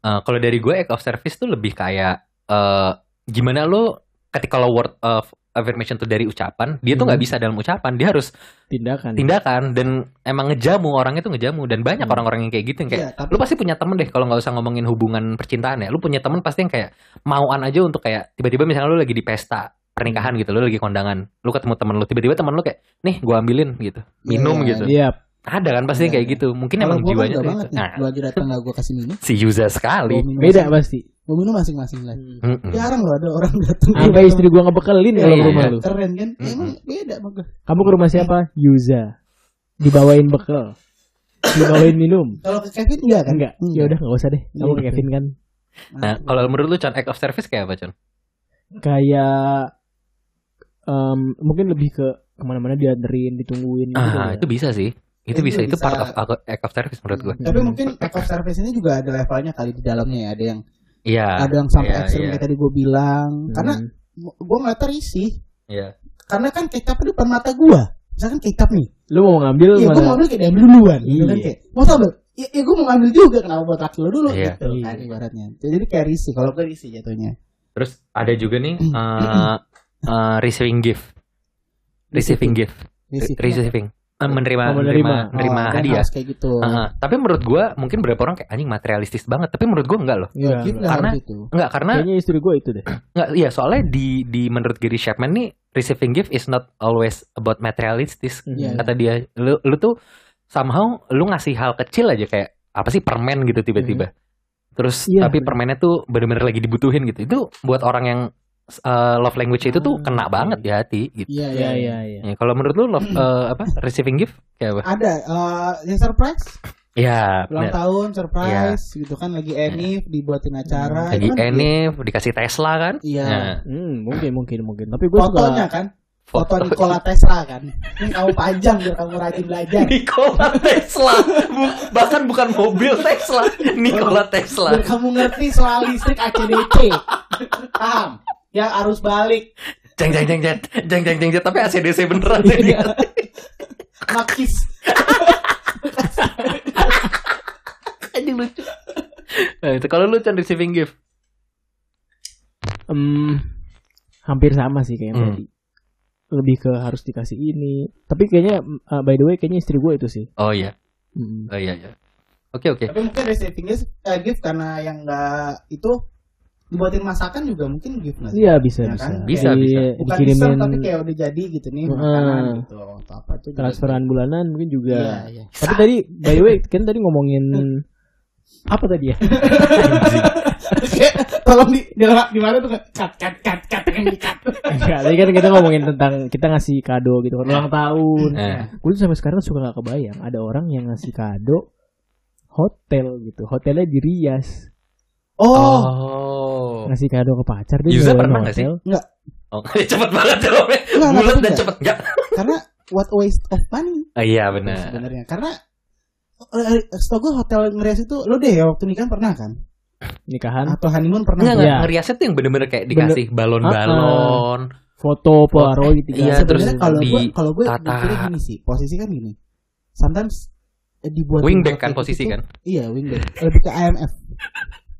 eh, kalau dari gue act of service tuh lebih kayak eh gimana lo ketika lo word of affirmation tuh dari ucapan, dia tuh Hmm. nggak bisa dalam ucapan, dia harus Tindakan. tindakan dan emang ngejamu orangnya tuh ngejamu dan banyak Hmm. orang-orang yang kayak gitu yang kayak Iya, tapi lu pasti punya temen deh kalau nggak usah ngomongin hubungan percintaan ya lu punya temen pasti yang kayak mauan aja untuk kayak tiba-tiba misalnya lu lagi di pesta pernikahan gitu lu lagi kondangan lu ketemu temen lu tiba-tiba temen lu kayak nih gua ambilin gitu minum Iya, gitu Iya. ada kan pasti yang Iya, kayak gitu mungkin kalau emang gue kan jiwanya tuh banget itu. nih. nah Lu aja datang nggak gue kasih minum. si Yuza sekali Gua Beda pasti. Gua minum masing-masing lah. Mm-mm. Jarang loh ada orang datang. Sampai istri gua ngebekelin kalau Iya, ke rumah iya. lu. Keren kan? Mm-mm. Emang beda sama gue. Kamu ke rumah siapa? Yuza. Dibawain bekal. Dibawain minum. Kalau ke Kevin enggak kan? Enggak. Ya udah enggak usah deh. Kamu ke Iya, Kevin kan. nah kalau menurut lu Con act of service kayak apa Con Kayak em, mungkin lebih ke ke mana-mana dianterin, ditungguin gitu. ah ya. itu bisa sih itu Itu bisa itu bisa. part of act of service menurut gue Tapi mungkin act of service ini juga ada levelnya kali di dalamnya ya. Ada yang iya ada yang sampai iya, ekstrim iya. kayak tadi gue bilang. Hmm. Karena gue nggak terisi. iya Karena kan kecap di depan mata gue. Misalkan kecap nih. lu mau ngambil Iya, gue mau ambil kayak diambil duluan. Gitu kan Iya. kayak, mau ambil? Ya, ya gue mau ambil juga. Kenapa buat laki lo dulu? Iya. Gitu kan Iya. ibaratnya. Jadi kayak risih. Kalau gue risih jatuhnya. terus ada juga nih eh, eh, receiving gift receiving gift receiving Eh, menerima Oh, menerima menerima. menerima Oh, kan hadiah kayak gitu. Heeh. tapi menurut gua mungkin beberapa orang kayak anjing materialistis banget tapi menurut gua enggak loh Iya, Iya, gitu karena- gitu. enggak karena Kayaknya istri gua itu deh. enggak iya soalnya di di menurut Gary Chapman nih receiving gift is not always about materialistis Hmm. Iya. kata dia lu lu tuh somehow lu ngasih hal kecil aja kayak apa sih permen gitu tiba-tiba. Terus Iya, tapi bener. permennya tuh bener-bener lagi dibutuhin gitu. Itu buat orang yang uh, love language itu tuh Ah, kena banget di hati gitu. Iya Iya iya iya. Ya, kalau menurut lu love uh, apa receiving gift kayak apa? Ada eh yang surprise, Ya, ulang bener. tahun surprise gitu kan lagi enif dibuatin acara. lagi kan enif dikasih Tesla kan? Iya. Nah, Hmm, mungkin mungkin mungkin. Tapi gue Fotonya suka kan, foto Nikola Tesla kan. Ini kamu panjang biar kamu rajin belajar. Nikola Tesla, bahkan bukan mobil Tesla, Nikola Tesla. Biar kamu ngerti soal listrik ACDC. Paham? Yang arus balik. Jeng jeng jeng jeng jeng jeng jeng jeng tapi ACDC beneran Iya. ini. Makis. Anjing lucu. Nah, itu kalau lu Chan receiving gift. Em, hampir sama sih kayak Hmm. tadi. Lebih ke harus dikasih ini. Tapi kayaknya uh, by the way kayaknya istri gue itu sih. Oh iya. Mm. Oh iya iya. Oke oke. Tapi mungkin receiving gift, eh, gift karena yang enggak itu dibuatin masakan juga mungkin gift nggak sih? Iya bisa Ya bisa. kan? Bisa, bisa. Bukan dikirimin dessert tapi kayak udah jadi gitu nih Heeh. makanan gitu atau apa itu transferan bulanan mungkin juga. Iya, iya. Tapi tadi by the way kan tadi ngomongin apa tadi ya? Tolong di di, di mana tuh cut cut cut cut cut. Enggak, tadi kan kita ngomongin tentang kita ngasih kado gitu kan ulang tahun. Eh. Gue tuh sampai sekarang suka gak kebayang ada orang yang ngasih kado hotel gitu. Hotelnya di Rias. Oh, Oh. Ngasih kado ke pacar dia Yuza pernah nggak sih? hotel. Oh, cepet banget jawabnya. Bulat dan cepet enggak? karena what a waste of money Oh, iya benar. sebenarnya. Karena eh, setahu gue hotel ngerias itu lo deh ya waktu nikah pernah kan? Nikahan Atau honeymoon pernah? Enggak, Iya. enggak. Ngeriasnya tuh yang bener-bener kayak dikasih balon-balon. foto polaroid tiga. Iya, terus Sebenarnya kalau gue kalau gue tata. mikirnya gini sih, posisi kan gini. Sometimes eh, dibuat Wingback kan posisi kan? Iya, wingback. Lebih ke IMF.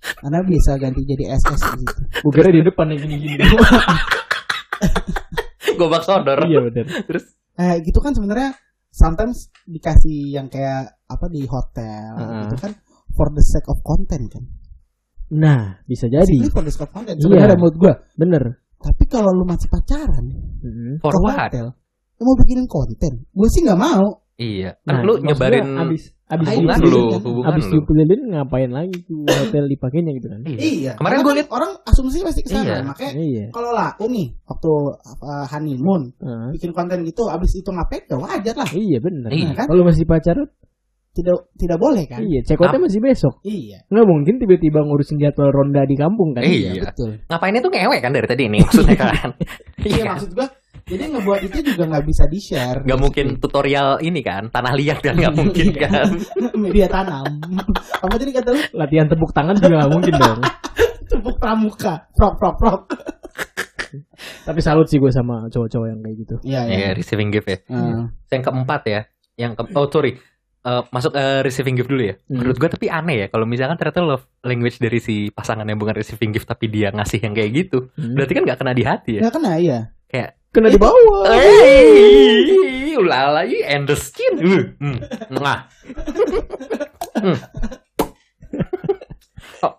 Karena bisa ganti jadi SS di situ. Gue kira di depan yang gini-gini. Gobak sodor. iya benar. Terus Eh, gitu kan sebenarnya sometimes dikasih yang kayak apa di hotel Heeh. itu kan for the sake of content kan. Nah, bisa jadi. Basically for the sake of content Iya. sebenarnya menurut gua. Bener. Tapi kalau lu masih pacaran Mhm. for ke what? hotel, lu mau bikinin konten, gue sih nggak mau. Iya. Nah, Kan lu maksudnya nyebarin abis abis hubungan Abis lu, hubungan abis lu. ngapain lagi tuh hotel dipakainya gitu kan? Iya. Kemarin Karena gue liat orang asumsi pasti ke sana. Iya. Makanya Iya. kalau laku nih waktu uh, honeymoon Heeh. bikin konten gitu, abis itu ngapain ya wajar lah. Iya bener. Iya. kan? Kalau masih pacaran, Tidak tidak boleh kan? iya. Cekotnya masih besok. Iya. Nggak mungkin tiba-tiba ngurusin jadwal ronda di kampung kan? Iya. Betul. Ngapainnya tuh ngewe kan dari tadi ini maksudnya kan. Iya Iya. maksud gua jadi ngebuat itu juga nggak bisa di share. Gak mungkin tutorial ini kan tanah liat kan nggak mungkin Iya. kan. media tanam. Apa tadi kata lu? Latihan tepuk tangan juga nggak mungkin dong. Tepuk pramuka. Prok prok prok. Tapi salut sih gue sama cowok-cowok yang kayak gitu. Iya Iya receiving gift ya. Heeh. Yang keempat ya. Yang ke oh sorry. Eh, masuk eh, receiving gift dulu ya. Hmm. Menurut gue tapi aneh ya kalau misalkan ternyata love language dari si pasangan yang bukan receiving gift tapi dia ngasih yang kayak gitu. Hmm. Berarti kan nggak kena di hati ya. Ya kena iya. Kayak Kena di bawah. Hey, ulala and the skin. Uh, hmm, Mwah. Hmm. Oh,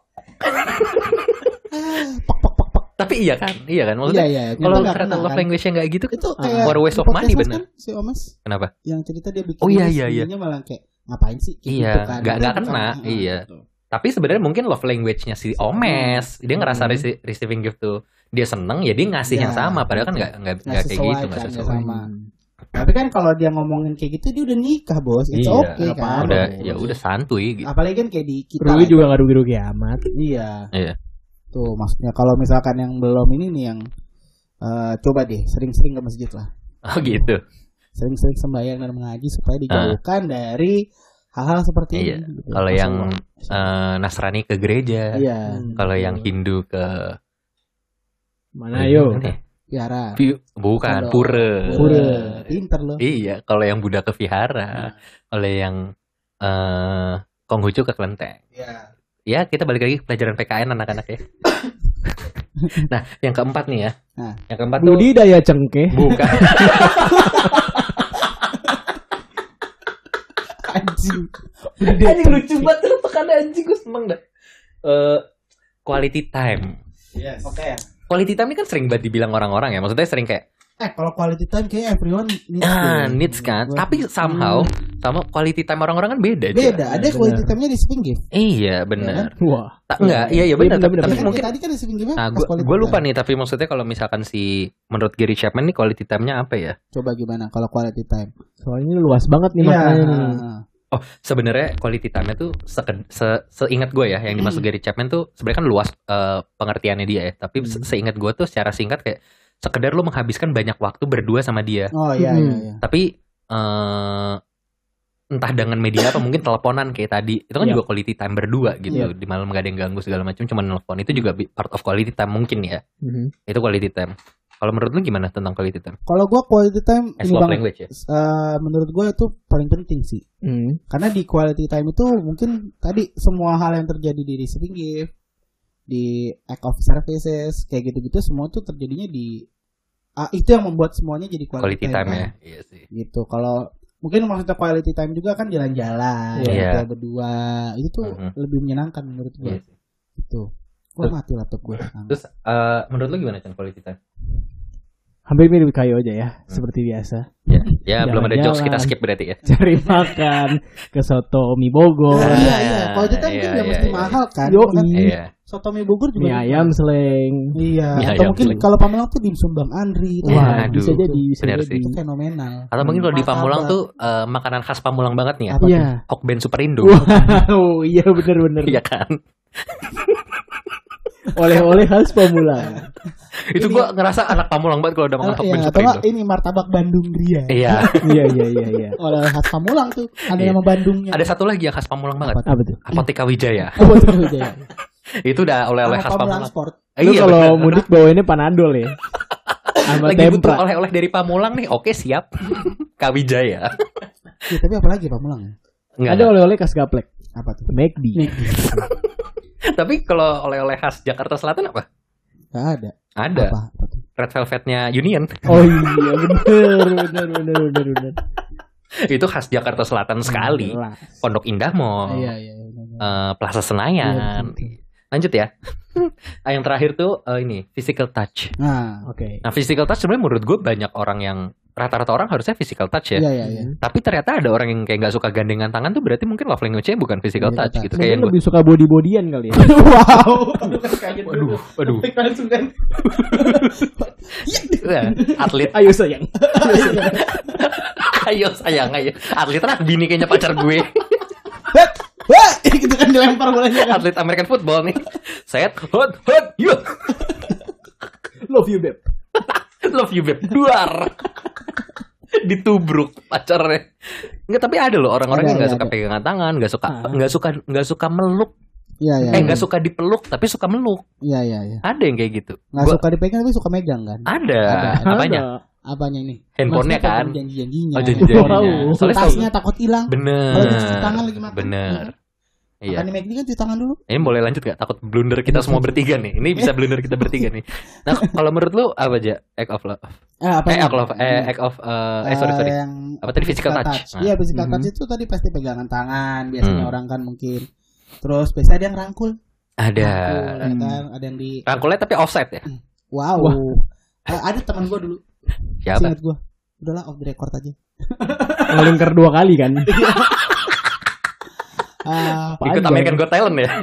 Ah, pok pok pok pok. tapi iya kan, iya kan. Iya Maksudnya iya. kalau Itu nggak ternyata kena, love kan? language-nya nggak gitu, itu Ah, kayak a waste of money, bener. kan, si Omas kenapa? yang cerita dia bikin Oh, iya, iya, iya. malah kayak ngapain sih Iya, gitu kan. nggak- nggak Itu kena, iya. gitu. Tapi sebenarnya mungkin love language-nya si Omes, dia ngerasa Hmm. rece- receiving gift tuh dia seneng, ya dia ngasih Iya, yang sama. Padahal kan nggak nggak kayak gitu, nggak kan, sesuai. sama. Tapi kan kalau dia ngomongin kayak gitu dia udah nikah bos, it's Iya, okay kan. Udah, Bos. ya udah santuy gitu. Apalagi kan kayak di kita. Rugi lah, juga nggak rugi-rugi amat. Iya. Iya. Tuh maksudnya kalau misalkan yang belum ini nih yang eh, coba deh sering-sering ke masjid lah. Oh gitu. Sering-sering sembahyang dan mengaji supaya dijauhkan dari hal-hal seperti Ah. Iya. ini. gitu. Kalau yang eh, Nasrani ke gereja, iya, Hmm. kalau yang Hindu ke Mana yo? Ini, piara. Pi- bukan Pondok. pura. Pura. Pinter loh. Iya, kalau yang Buddha ke vihara, kalau yang eh Konghucu ke kelenteng. Iya. Ya, kita balik lagi ke pelajaran PKN anak-anak ya. nah, yang keempat nih ya. Nah. Yang keempat tuh Budidaya cengkeh. bukan Anjing. anjing lucu banget lu tekan anjing gue seneng dah. Eh quality time. Yes. Oke ya. Quality time ini kan sering banget dibilang orang-orang ya. Maksudnya sering kayak Eh kalau quality time kayak everyone needs. Ah, deh. needs kan. Gua- Tapi somehow sama quality time orang-orang kan beda. Beda. Ada Bener. quality time-nya di Spring Gift. Iya, benar. Wah. Tak enggak, iya iya benar. Iya, Tapi, benar, tapi benar. mungkin tadi kan di Spring Gift Nah, gue lupa nih, tapi maksudnya kalau misalkan si menurut Gary Chapman nih quality time-nya apa ya? Coba gimana kalau quality time? Soalnya ini luas banget nih Iya. makanya nih. Oh, sebenarnya quality time-nya tuh seke- se seingat gue ya, yang dimaksud Hmm. Gary Chapman tuh sebenarnya kan luas eh, pengertiannya dia ya. Tapi se- Hmm. seingat gue tuh secara singkat kayak sekedar lu menghabiskan banyak waktu berdua sama dia. Oh iya Hmm. iya iya. Tapi eh entah dengan media apa mungkin teleponan kayak tadi itu kan Iya. juga quality time berdua gitu Iya. di malam gak ada yang ganggu segala macam cuma nelpon itu juga part of quality time mungkin ya Mhm. itu quality time kalau menurut lu gimana tentang quality time Kalau gua quality time as ini love bang, language ya eh, menurut gua itu paling penting sih. Hmm. Karena di quality time itu mungkin tadi semua hal yang terjadi di receiving gift, di act of services, kayak gitu-gitu semua tuh terjadinya di ah, itu yang membuat semuanya jadi quality, quality time kan. ya iya sih Gitu. Kalau mungkin maksudnya quality time juga kan jalan-jalan, ngobrol berdua, itu tuh Mhm. lebih menyenangkan menurut gua. Iya sih. Gitu. Terus- mati laptop gua. terus eh, menurut lu gimana Chan quality time Hampir mirip kayu aja ya, seperti biasa. ya ya belum ada jokes kita skip berarti ya Cari makan ke soto mie Bogor, iya iya. Quality time iya, kan nggak iya, mesti iya. mahal kan. Bahkan iya Soto mie Bogor juga mie ayam seleng. Iya, Mie atau ayam mungkin seleng. kalau Pamulang tuh dimsum Bang Andri Wah, Aduh, bisa jadi, bisa benar jadi. sih. itu fenomenal. atau mungkin kalau di. Pamulang tuh eh, makanan khas Pamulang banget nih ya Apa Iya. Hokben Superindo Wow, iya bener-bener. iya kan Oleh-oleh khas Pamulang. itu gua ngerasa anak Pamulang banget kalau udah makan Oh, Hokben iya, atau Superindo nggak ini martabak Bandung Ria. iya iya, iya, iya, iya. Oleh khas Pamulang tuh, ada Iya. nama Bandungnya. ada satu lagi yang khas Pamulang banget Apa tuh? Apotika Wijaya Oh, betul betul. ya. itu udah oleh-oleh khas Pamulang Sport. Eh, Lu iya, kalau bener. mudik bawainnya panadol ya. Sama lagi butuh tempra. oleh-oleh dari Pamulang nih oke siap Kawijaya Iya, tapi apa lagi Pamulang? ya? Enggak, Ada oleh-oleh khas gaplek. Apa tuh? McD. tapi kalau oleh-oleh khas Jakarta Selatan apa Gak ada. ada Apa? Red Velvetnya Union Oh iya bener bener bener bener bener. itu khas Jakarta Selatan sekali Jelas. Pondok Indah Mall Iya iya. iya, iya. eh, Plaza Senayan lanjut ya yang terakhir tuh eh, ini physical touch Nah, Oke. nah physical touch sebenarnya menurut gue banyak orang yang rata-rata orang harusnya physical touch ya iya iya iya. tapi ternyata ada orang yang kayak nggak suka gandengan tangan tuh berarti mungkin love language-nya bukan physical Physical touch touch. gitu kayak yang Mungkin gua- lebih suka body-bodyan kali ya. wow. Waduh waduh kan. Ya, atlet Ayo sayang. ayo sayang ayo atlet lah bini kayaknya pacar gue Wah, gitu kan dilempar bolanya kan. atlet American football nih set hot hot yuk Love you babe. love you babe duar ditubruk pacarnya Enggak tapi ada loh orang-orang yang nggak suka ada. pegangan tangan nggak suka Ah. nggak suka nggak suka meluk Iya iya. eh nggak suka dipeluk tapi suka meluk Iya iya iya. ada yang kayak gitu Nggak Gua- suka dipegang tapi suka megang kan. ada, Ada. apanya Ada. Apanya ini? Handphonenya kan? kayak Janji-janjinya. oh janji-janjinya Wow. soalnya Tasnya takut hilang. bener Kalau tangan lagi makan. bener iya Makan di McD kan cuci tangan dulu. Ini boleh lanjut gak? Takut blunder kita semua bertiga nih. Ini bisa blunder kita bertiga nih. Nah, kalau menurut lu apa aja? Act of love. Eh, apa Eh, act of love. Eh, act of eh, eh sorry sorry. yang Apa tadi physical touch? Nah. Iya, physical Mhm. touch itu tadi pasti pegangan tangan, biasanya Hmm. orang kan mungkin. Terus biasanya ada yang rangkul. Ada. Rangkul, ya kan? Ada yang di Rangkulnya tapi offset ya. Wow. Wah. Eh, ada teman gua dulu. Siapa? Ingat gua. Udahlah off the record aja. Ngelingkar dua kali kan. Ah, Ikut. American Got Talent ya.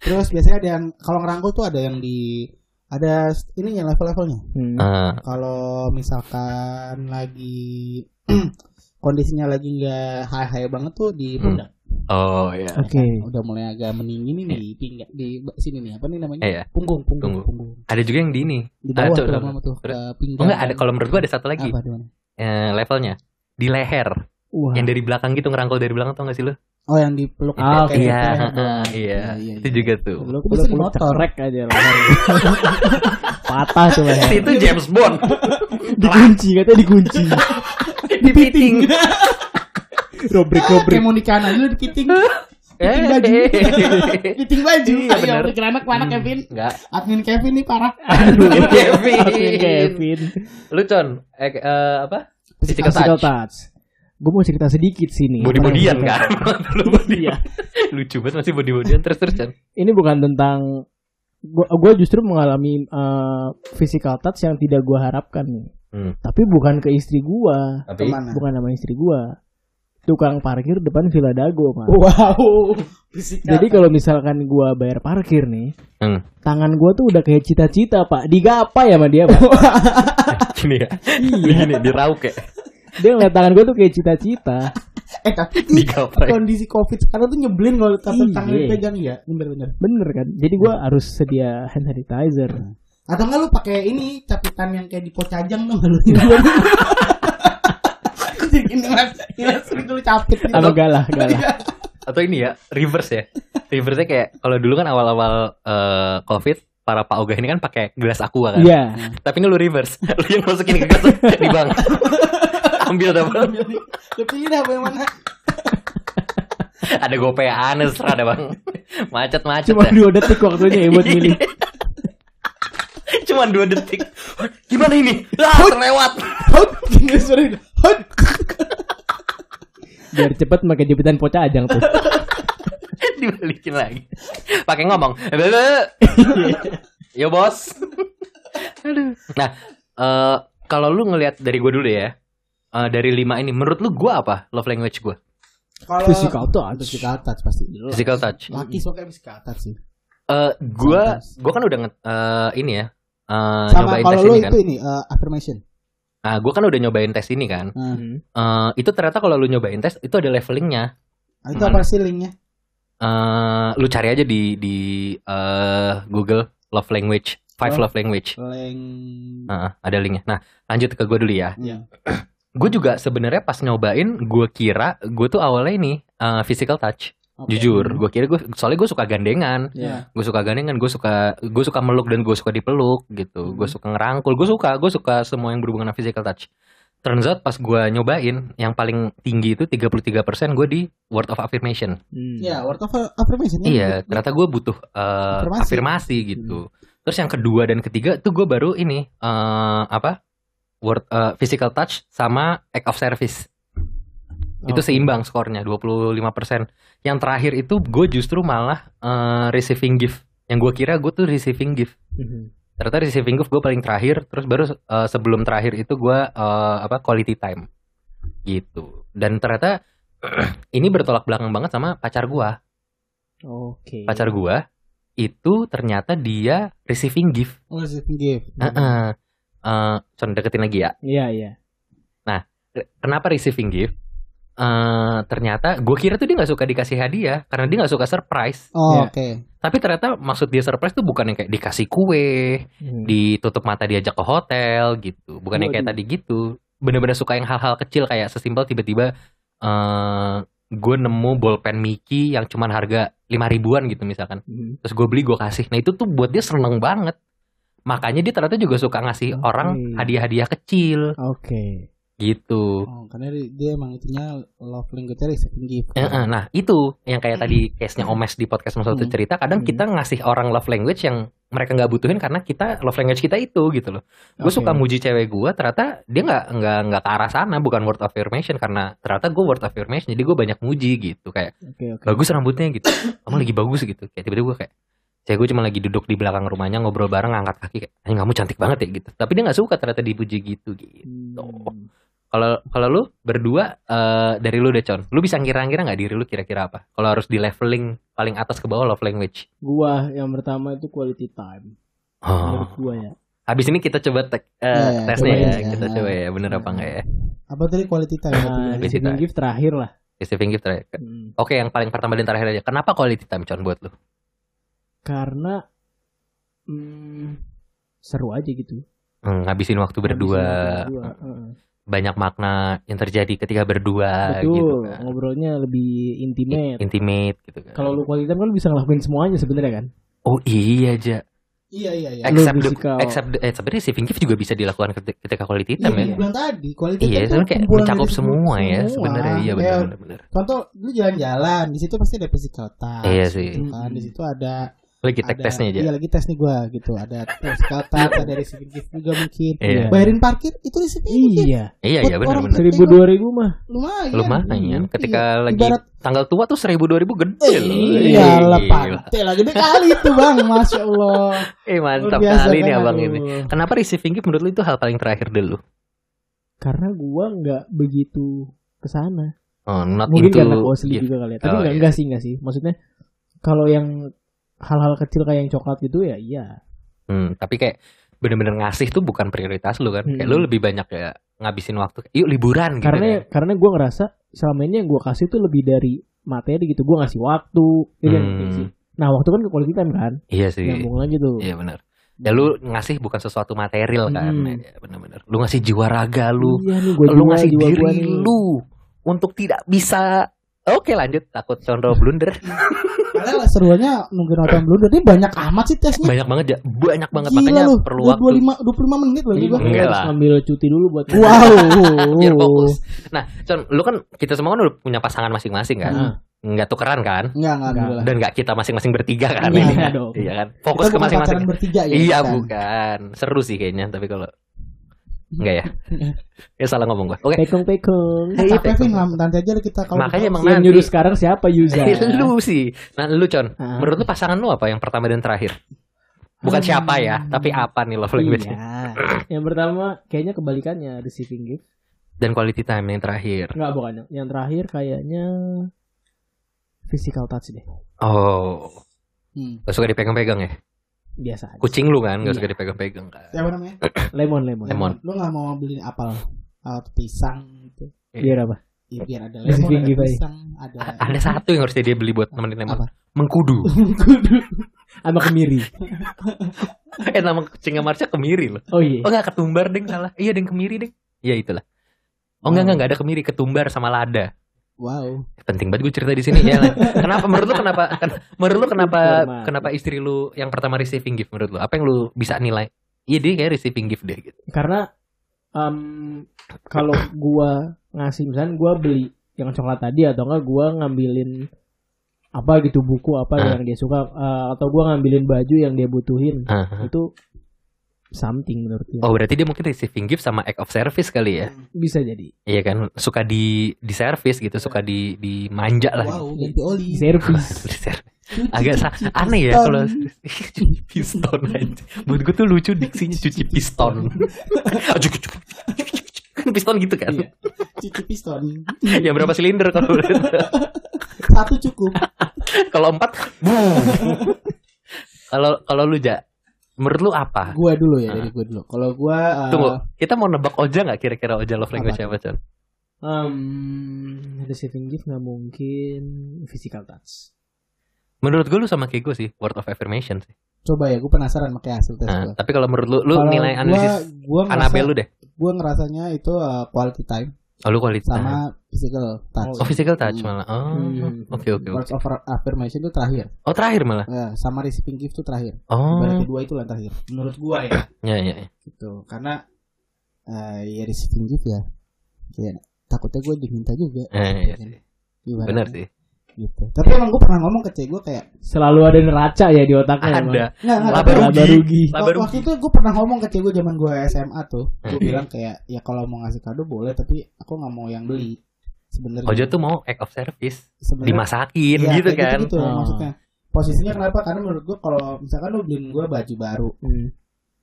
terus biasanya ada yang kalau ngerangkul tuh ada yang di ada ininya level-levelnya. Hmm. Ah, Kalau misalkan lagi kondisinya lagi nggak high-high banget tuh di Hmm. pundak. oh ya. Oke. Udah mulai agak meninggi nih di pinggang di sini nih apa nih namanya? Eh, ya. Punggung, punggung, punggung. Ada juga yang di ini. Di Ah, bawah tuh, tuh tuh, ke Oh pinggang. enggak ada kalau menurut gua ada satu lagi. Apa di mana? Eh, levelnya di leher. Wah. Yang dari belakang gitu ngerangkul dari belakang tau gak sih lu? Oh yang dipeluk Ah, kayak Iya, gitu ya. ah, iya. iya, Itu iya. juga tuh. Bisa di peluk motor. cekrek aja leher. Patah tuh leher. Itu James Bond. Dikunci katanya dikunci. Dipiting. Robrik Kayak robrik. mau nikah aja lu dikiting. Eh, baju. Kiting baju. Iya, Ayo bener. anak mana Kevin? Enggak. Admin Kevin nih parah. Kevin. Kevin. Kevin. Lu Con, eh, eh, apa? Physical Physical touch. touch. Gue mau cerita sedikit sini. Body-bodian kan? Lu Iya. Lucu banget masih body-bodian terus terus Con. Ini bukan tentang gua, gua justru mengalami uh, physical touch yang tidak gua harapkan nih. Hmm. Tapi bukan ke istri gua, Tapi bukan nama istri gua. Tukang parkir depan Villa Dago, Pak. Wow. Jadi kalau misalkan gua bayar parkir nih, Hmm. tangan gua tuh udah kayak cita-cita, Pak. Digapai sama dia, Pak. gini ya. iya. Gini dirauk ya. Dia ngeliat tangan gua tuh kayak cita-cita. Eh tapi kondisi covid sekarang tuh nyebelin kalau tapi Iya. tangan dipegang ya. Bener-bener. Bener kan? Jadi gua harus sedia hand sanitizer. Atau enggak lu pakai ini capitan yang kayak di pocajang dong lu. Ini mas, ini mas sering dulu capit gitu. Sama galah, galah. Atau ini ya, reverse ya. Reverse-nya kayak kalau dulu kan awal-awal eh, Covid para Pak Oga ini kan pakai gelas aqua kan. Iya. Tapi ini lu reverse. lu yang masukin ke gelas di bang. Ambil dah bang. Lu pilih apa yang mana? Ada gopean serah dah bang. Macet-macet Cuma dah. dua detik waktunya ya buat milih. Cuman dua detik. Gimana ini? Ah, terlewat. Hot. Biar cepet pakai jepitan poca ajang tuh. Dibalikin lagi. Pakai ngomong. "Bebe." Yo bos. Aduh. Nah, eh, kalau lu ngelihat dari gue dulu ya. Eh, dari lima ini, menurut lu gue apa love language gue? Kalau Physical touch. physical touch pasti. Physical touch. Laki suka physical touch sih. Eh, gue, gue kan udah nge- eh, ini ya. eh, Sama nyobain kalau tes lu ini kan. itu ini uh, affirmation. Nah, gue kan udah nyobain tes ini kan. Nah, Hmm. Eh, itu ternyata kalau lu nyobain tes itu ada levelingnya. itu apa sih linknya? Eh, lu cari aja di di eh, Google love language, five Oh. love language. Leng. Nah, ada linknya. Nah, lanjut ke gue dulu ya. Iya. Gue juga sebenarnya pas nyobain, gue kira gue tuh awalnya ini eh, physical touch. Oke. Jujur, gue kira gue soalnya gue suka gandengan. Iya. Gue suka gandengan, gue suka gue suka meluk dan gue suka dipeluk gitu. Gue Hmm. suka ngerangkul, gue suka, gue suka semua yang berhubungan dengan physical touch. Turns out pas gue nyobain, yang paling tinggi itu 33% gue di word of affirmation. Hmm. Iya, word of affirmation. kan? Iya, ternyata gue butuh eh, Afirmasi. afirmasi. gitu. Terus yang kedua dan ketiga tuh gue baru ini eh, apa? Word eh, physical touch sama act of service. Itu Oke. seimbang skornya 25%. Yang terakhir itu gue justru malah eh, receiving gift. Yang gue kira gue tuh receiving gift. Mhm. Ternyata receiving gift gue paling terakhir, terus baru eh, sebelum terakhir itu gue eh, apa quality time. Gitu. Dan ternyata ini bertolak belakang banget sama pacar gue Oke. pacar gua itu ternyata dia receiving gift. Oh, receiving gift. Heeh. Eh, Con deketin lagi ya. Iya, iya. Kenapa receiving gift? Eh ternyata gue kira tuh dia nggak suka dikasih hadiah karena dia nggak suka surprise. Oh, Iya. oke. Tapi ternyata maksud dia surprise tuh bukan yang kayak dikasih kue, Hmm. ditutup mata diajak ke hotel gitu. Bukan yang kayak tadi gitu. Bener-bener suka yang hal-hal kecil kayak sesimpel tiba-tiba eh gue nemu bolpen Mickey yang cuman harga lima ribuan gitu misalkan. Mhm. terus gue beli gue kasih nah itu tuh buat dia seneng banget makanya dia ternyata juga suka ngasih Oke. orang hadiah-hadiah kecil Oke. gitu Oh, karena dia, dia emang itunya love language receiving gift. Nah itu yang kayak tadi case-nya Omes di podcast Mas Satu Hmm. cerita kadang Hmm. kita ngasih orang love language yang mereka nggak butuhin karena kita love language kita itu gitu loh gue Oke. suka muji cewek gue ternyata dia nggak nggak nggak ke arah sana bukan word of affirmation karena ternyata gue word of affirmation jadi gue banyak muji gitu kayak Oke, oke. bagus rambutnya gitu kamu lagi bagus gitu kayak tiba-tiba gue kayak cewek gue cuma lagi duduk di belakang rumahnya ngobrol bareng ngangkat kaki kayak "Anjing, kamu cantik banget ya gitu tapi dia nggak suka ternyata dipuji gitu gitu Hmm. kalau kalau lu berdua eh, dari lu deh con lu bisa ngira-ngira nggak diri lu kira-kira apa kalau harus di leveling paling atas ke bawah love language Gua yang pertama itu quality time. oh. Menurut gua ya. habis ini kita coba tek, eh, Iya, iya, tesnya coba ya ya. kita coba ya bener apa enggak ya Apa tadi quality time? Nah, receiving time. gift terakhir lah. receiving gift terakhir. Hmm. oke yang paling pertama dan terakhir aja kenapa quality time con buat lu Karena hmm, seru aja gitu. Hmm, ngabisin waktu berdua Habisin berdua, heeh. banyak makna yang terjadi ketika berdua Betul, gitu kan. ngobrolnya lebih intimate. intimate gitu kan. Kalau lu quality time kan bisa ngelakuin semuanya sebenarnya kan. oh iya aja. Iya iya iya. Lu Except the, except the, eh, sebenarnya receiving gift juga bisa dilakukan ketika, quality Iya, time yang ya. bilang tadi quality Iya, time tuh sebenarnya kayak mencakup dari semua ya semua. sebenarnya iya Kayak benar benar benar. Contoh, lu jalan-jalan, di situ pasti ada physical touch. Iya sih. gitu kan. Di situ ada Lagi ada- tesnya aja. Iya lagi tes nih gua gitu. Ada physical touch, ada receiving gift juga mungkin. Iya. Bayarin parkir itu receiving gift. Iya. Iya buat iya benar benar. Seribu dua ribu mah. Lumayan. Lumayan. Iya. Ketika lagi Ibarat tanggal tua tuh seribu dua ribu gede loh. Iya lah pantai lah gede kali itu bang, masya Allah. Eh mantap kali kan, nih abang ini. Kenapa receiving gift menurut lu itu hal paling terakhir dulu? karena gua nggak begitu ke sana Oh, not mungkin into karena gua asli gift. juga kali ya tapi Oh, nggak iya. enggak sih enggak sih maksudnya kalau yang hal-hal kecil kayak yang coklat gitu ya iya Hmm, tapi kayak bener-bener ngasih tuh bukan prioritas lu kan. Kayak Hmm. lu lebih banyak ya ngabisin waktu. Yuk liburan gitu karena kan. karena gua ngerasa selama ini yang gua kasih tuh lebih dari materi gitu gua ngasih waktu gitu kan. Hmm. nah waktu kan ke quality time kan Iya sih. nyambung lagi tuh Iya benar. Ya lu ngasih bukan sesuatu material kan. Hmm. Ya, bener-bener. Lu ngasih jiwa raga lu. iya nih gua lu jual ngasih jiwa diri lu untuk tidak bisa Oke lanjut takut condro blunder Padahal seruannya nungguin nonton blunder. Ini banyak amat sih tesnya. banyak banget ya banyak banget Gila makanya lu. perlu Lu waktu 25 25 menit loh juga. makanya Enggak harus lah. ngambil cuti dulu buat Wow. biar fokus. Nah, Con, lu kan kita semua kan udah punya pasangan masing-masing kan? Nah, Nggak tukeran kan? Enggak, enggak alhamdulillah. Dan nggak kita masing-masing bertiga kan? Iya, ini? iya dong. Iya kan? Kita Fokus ke masing-masing. bertiga ya. Iya bukan. Seru sih kayaknya, tapi kalau enggak ya. ya salah ngomong gua. Oke. pekong pekong Eh, Capek Vin, lam- nanti aja lah kita kalau Makanya emang yang nanti nyuruh sekarang siapa Yuza lu sih. Nah, lu Con, Ah. menurut lu pasangan lu apa yang pertama dan terakhir? Bukan Hmm. siapa ya, tapi apa nih love language iya yang pertama kayaknya kebalikannya receiving gift dan quality time yang terakhir. Enggak bukan yang terakhir kayaknya physical touch deh Oh, Hmm. gak suka dipegang-pegang ya? Biasa aja. Kucing lu kan gak Iya. suka dipegang-pegang kan? Siapa namanya? lemon lemon Lemon. Lu nggak mau beli apel atau pisang gitu? biar apa Ya, biar ada lemon, ada pisang, ada A- Ada satu yang harusnya dia beli buat nemenin Lemon. Apa? Mengkudu. sama kemiri eh nama kucingnya Marsha kemiri loh. oh iya Oh enggak ketumbar deng salah. Iya deng kemiri deng. Iya itulah. Oh enggak enggak enggak ada kemiri, ketumbar sama lada. Wow. Penting banget gue cerita di sini ya. Kenapa menurut lu kenapa ken- menurut lu kenapa kenapa istri lu yang pertama receiving gift menurut lu? Apa yang lu bisa nilai? Iya dia kayak receiving gift deh gitu. karena em, kalau gua ngasih misalnya gua beli yang coklat tadi atau enggak gua ngambilin apa gitu buku apa Ah. yang dia suka eh, atau gua ngambilin baju yang dia butuhin Ah, ah. itu something menurut dia Oh berarti dia mungkin receiving gift sama act of service kali ya? bisa jadi Iya kan suka di di service gitu, suka di di manja lah. Wow, ganti oli. service Di service. Cuci, agak sa- cuci aneh ya piston. kalau cuci piston aja. Buat gue tuh lucu diksinya cuci piston. Kan piston gitu kan? Iya. cuci piston. ya berapa silinder kalau Satu cukup. kalau empat? Kalau kalau lu ja, menurut lu apa? Gua dulu ya, Ah. dari gua dulu. Kalau gua eh, Tunggu, kita mau nebak Oja nggak kira-kira Oja love language Apa? apa, Con? um, receiving gift nggak mungkin physical touch Menurut gue lu sama kayak gue sih, word of affirmation sih. coba ya, gua penasaran pakai hasil tes Nah, gua. tapi kalau menurut lu, lu Kalau nilai analisis gua ngerasa, Anabel lu deh. gua ngerasanya itu eh, quality time Oh, lu quality time. sama physical touch. Oh, physical touch Hmm. malah. Oh, Hmm. oke oke oke. Words of affirmation itu terakhir. Oh, terakhir malah. Ya, sama receiving gift itu terakhir. Oh, Ibarat kedua itu lah terakhir. Menurut gua ya. ya ya. ya. gitu karena eh ya receiving gift ya kayak takutnya gue diminta juga Eh, iya. Ibaratnya Bener sih. Gitu tapi emang gue pernah ngomong ke cewek gue kayak selalu ada neraca ya di otaknya emang. Ada. nggak nggak Laba tapi rugi. Laba rugi. Laba waktu, rugi. waktu itu gue pernah ngomong ke cewek gue zaman gue SMA tuh gue Hmm. bilang kayak ya kalau mau ngasih kado boleh tapi aku nggak mau yang beli sebenarnya Oja tuh mau act of service, Sebenarnya- dimasakin Iya, gitu kan. gitu, Oh. maksudnya posisinya kenapa karena menurut gue kalau misalkan lu beliin gue baju baru Hmm,